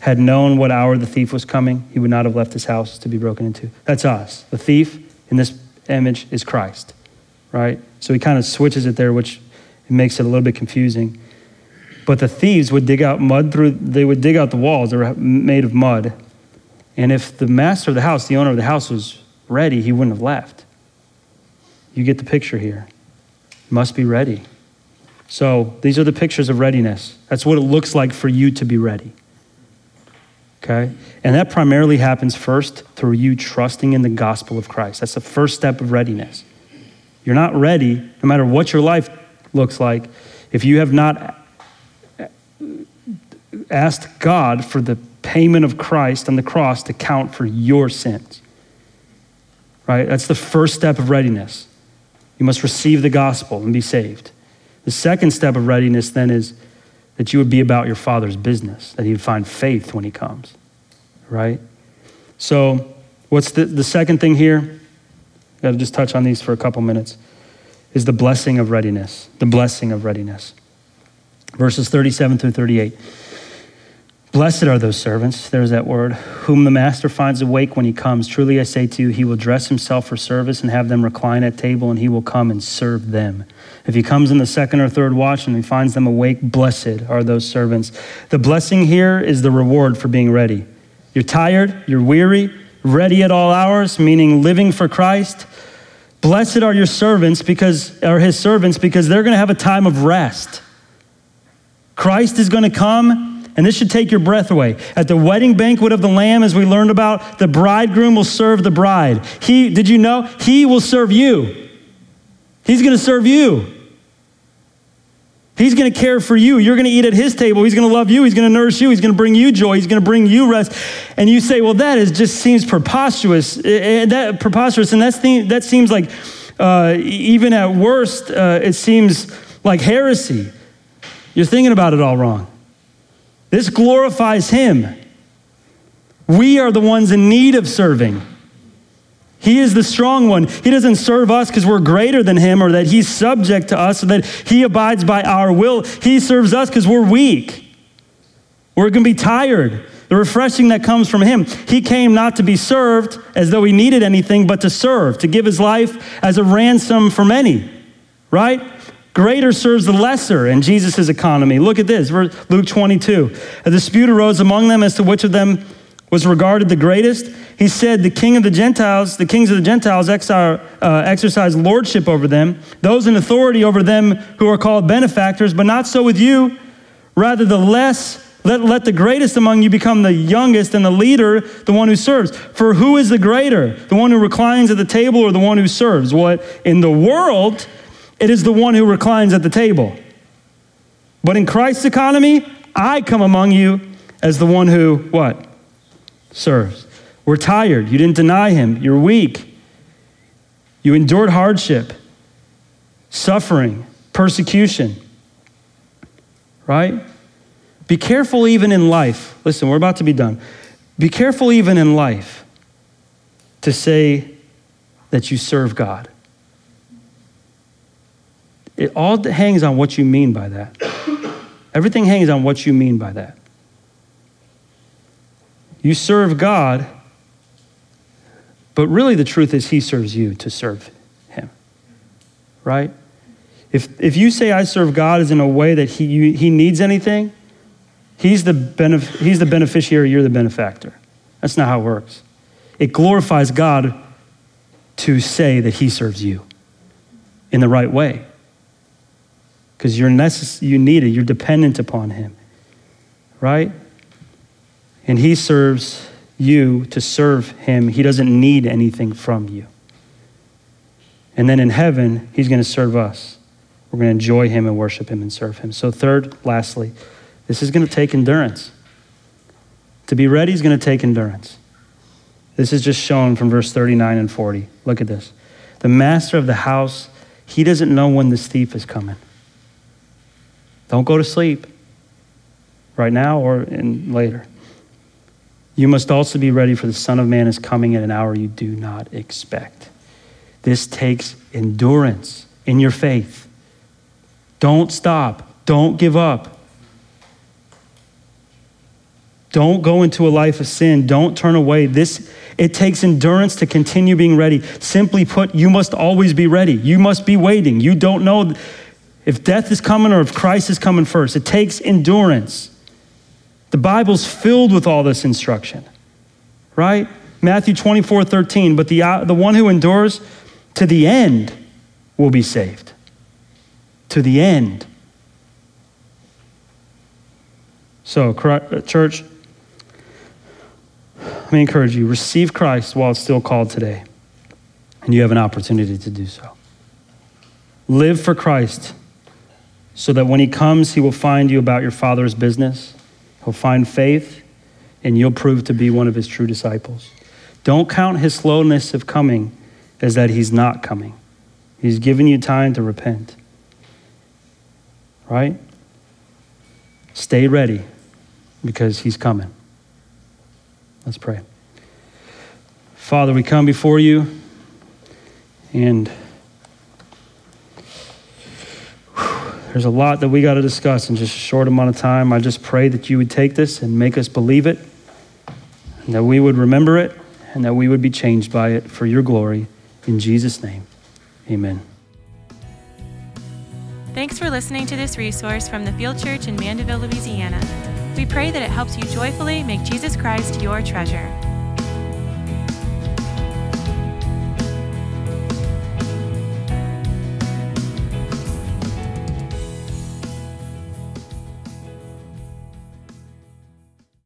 had known what hour the thief was coming, he would not have left his house to be broken into. That's us. The thief in this image is Christ, right? So he kind of switches it there, which makes it a little bit confusing. But the thieves would dig out mud through, they would dig out the walls. They were made of mud. And if the master of the house, the owner of the house, was ready, he wouldn't have left. You get the picture here. Must be ready. So these are the pictures of readiness. That's what it looks like for you to be ready. Okay? And that primarily happens first through you trusting in the gospel of Christ. That's the first step of readiness. You're not ready, no matter what your life looks like, if you have not asked God for the payment of Christ on the cross to count for your sins. Right? That's the first step of readiness. You must receive the gospel and be saved. The second step of readiness then is that you would be about your Father's business, that He would find faith when He comes, right? So, what's the, the second thing here? Got to just touch on these for a couple minutes. Is the blessing of readiness. The blessing of readiness. Verses 37 through 38. Blessed are those servants, there's that word, whom the master finds awake when he comes. Truly I say to you, he will dress himself for service and have them recline at table, and he will come and serve them. If he comes in the second or third watch and he finds them awake, blessed are those servants. The blessing here is the reward for being ready. You're tired, you're weary, ready at all hours, meaning living for Christ. Blessed are your servants because are his servants because they're going to have a time of rest. Christ is going to come and this should take your breath away. At the wedding banquet of the lamb as we learned about, the bridegroom will serve the bride. He did you know he will serve you. He's going to serve you. He's going to care for you. You're going to eat at his table. He's going to love you. He's going to nourish you. He's going to bring you joy. He's going to bring you rest. And you say, well, that is just seems preposterous. Eh, eh, that preposterous, and that's the, that seems like uh, even at worst, uh, it seems like heresy. You're thinking about it all wrong. This glorifies him. We are the ones in need of serving. He is the strong one. He doesn't serve us because we're greater than him or that he's subject to us or that he abides by our will. He serves us because we're weak. We're going to be tired. The refreshing that comes from him. He came not to be served as though he needed anything, but to serve, to give his life as a ransom for many, right? Greater serves the lesser in Jesus' economy. Look at this, Luke 22. A dispute arose among them as to which of them was regarded the greatest. He said, The king of the Gentiles, the kings of the Gentiles uh, exercise lordship over them, those in authority over them who are called benefactors, but not so with you. Rather, the less, let, let the greatest among you become the youngest, and the leader, the one who serves. For who is the greater, the one who reclines at the table or the one who serves? What in the world, it is the one who reclines at the table. But in Christ's economy, I come among you as the one who, what? serves. We're tired. You didn't deny him. You're weak. You endured hardship, suffering, persecution. Right? Be careful even in life. Listen, we're about to be done. Be careful even in life to say that you serve God. It all hangs on what you mean by that. Everything hangs on what you mean by that. You serve God, but really the truth is He serves you to serve Him. Right? If, if you say I serve God as in a way that He, you, he needs anything, he's the, benef- he's the beneficiary, you're the benefactor. That's not how it works. It glorifies God to say that He serves you in the right way. Because you're necess- you need it, you're dependent upon Him. Right? and He serves you to serve Him. He doesn't need anything from you. And then in heaven, He's going to serve us. We're going to enjoy Him and worship Him and serve Him. So, third, lastly, this is going to take endurance. To be ready is going to take endurance. This is just shown from verse 39 and 40. Look at this. The master of the house, he doesn't know when this thief is coming. Don't go to sleep right now or in later. You must also be ready, for the Son of Man is coming at an hour you do not expect. This takes endurance in your faith. Don't stop. Don't give up. Don't go into a life of sin. Don't turn away. This it takes endurance to continue being ready. Simply put, you must always be ready. You must be waiting. You don't know if death is coming or if Christ is coming first. It takes endurance. The Bible's filled with all this instruction, right? Matthew 24, 13. But the, uh, the one who endures to the end will be saved. To the end. So, uh, church, let me encourage you receive Christ while it's still called today, and you have an opportunity to do so. Live for Christ so that when he comes, he will find you about your Father's business He'll find faith, and you'll prove to be one of his true disciples. Don't count his slowness of coming as that he's not coming. He's given you time to repent. Right? Stay ready because he's coming. Let's pray. Father, we come before you and There's a lot that we got to discuss in just a short amount of time. I just pray that you would take this and make us believe it, and that we would remember it, and that we would be changed by it for your glory. In Jesus' name, amen. Thanks for listening to this resource from the Field Church in Mandeville, Louisiana. We pray that it helps you joyfully make Jesus Christ your treasure.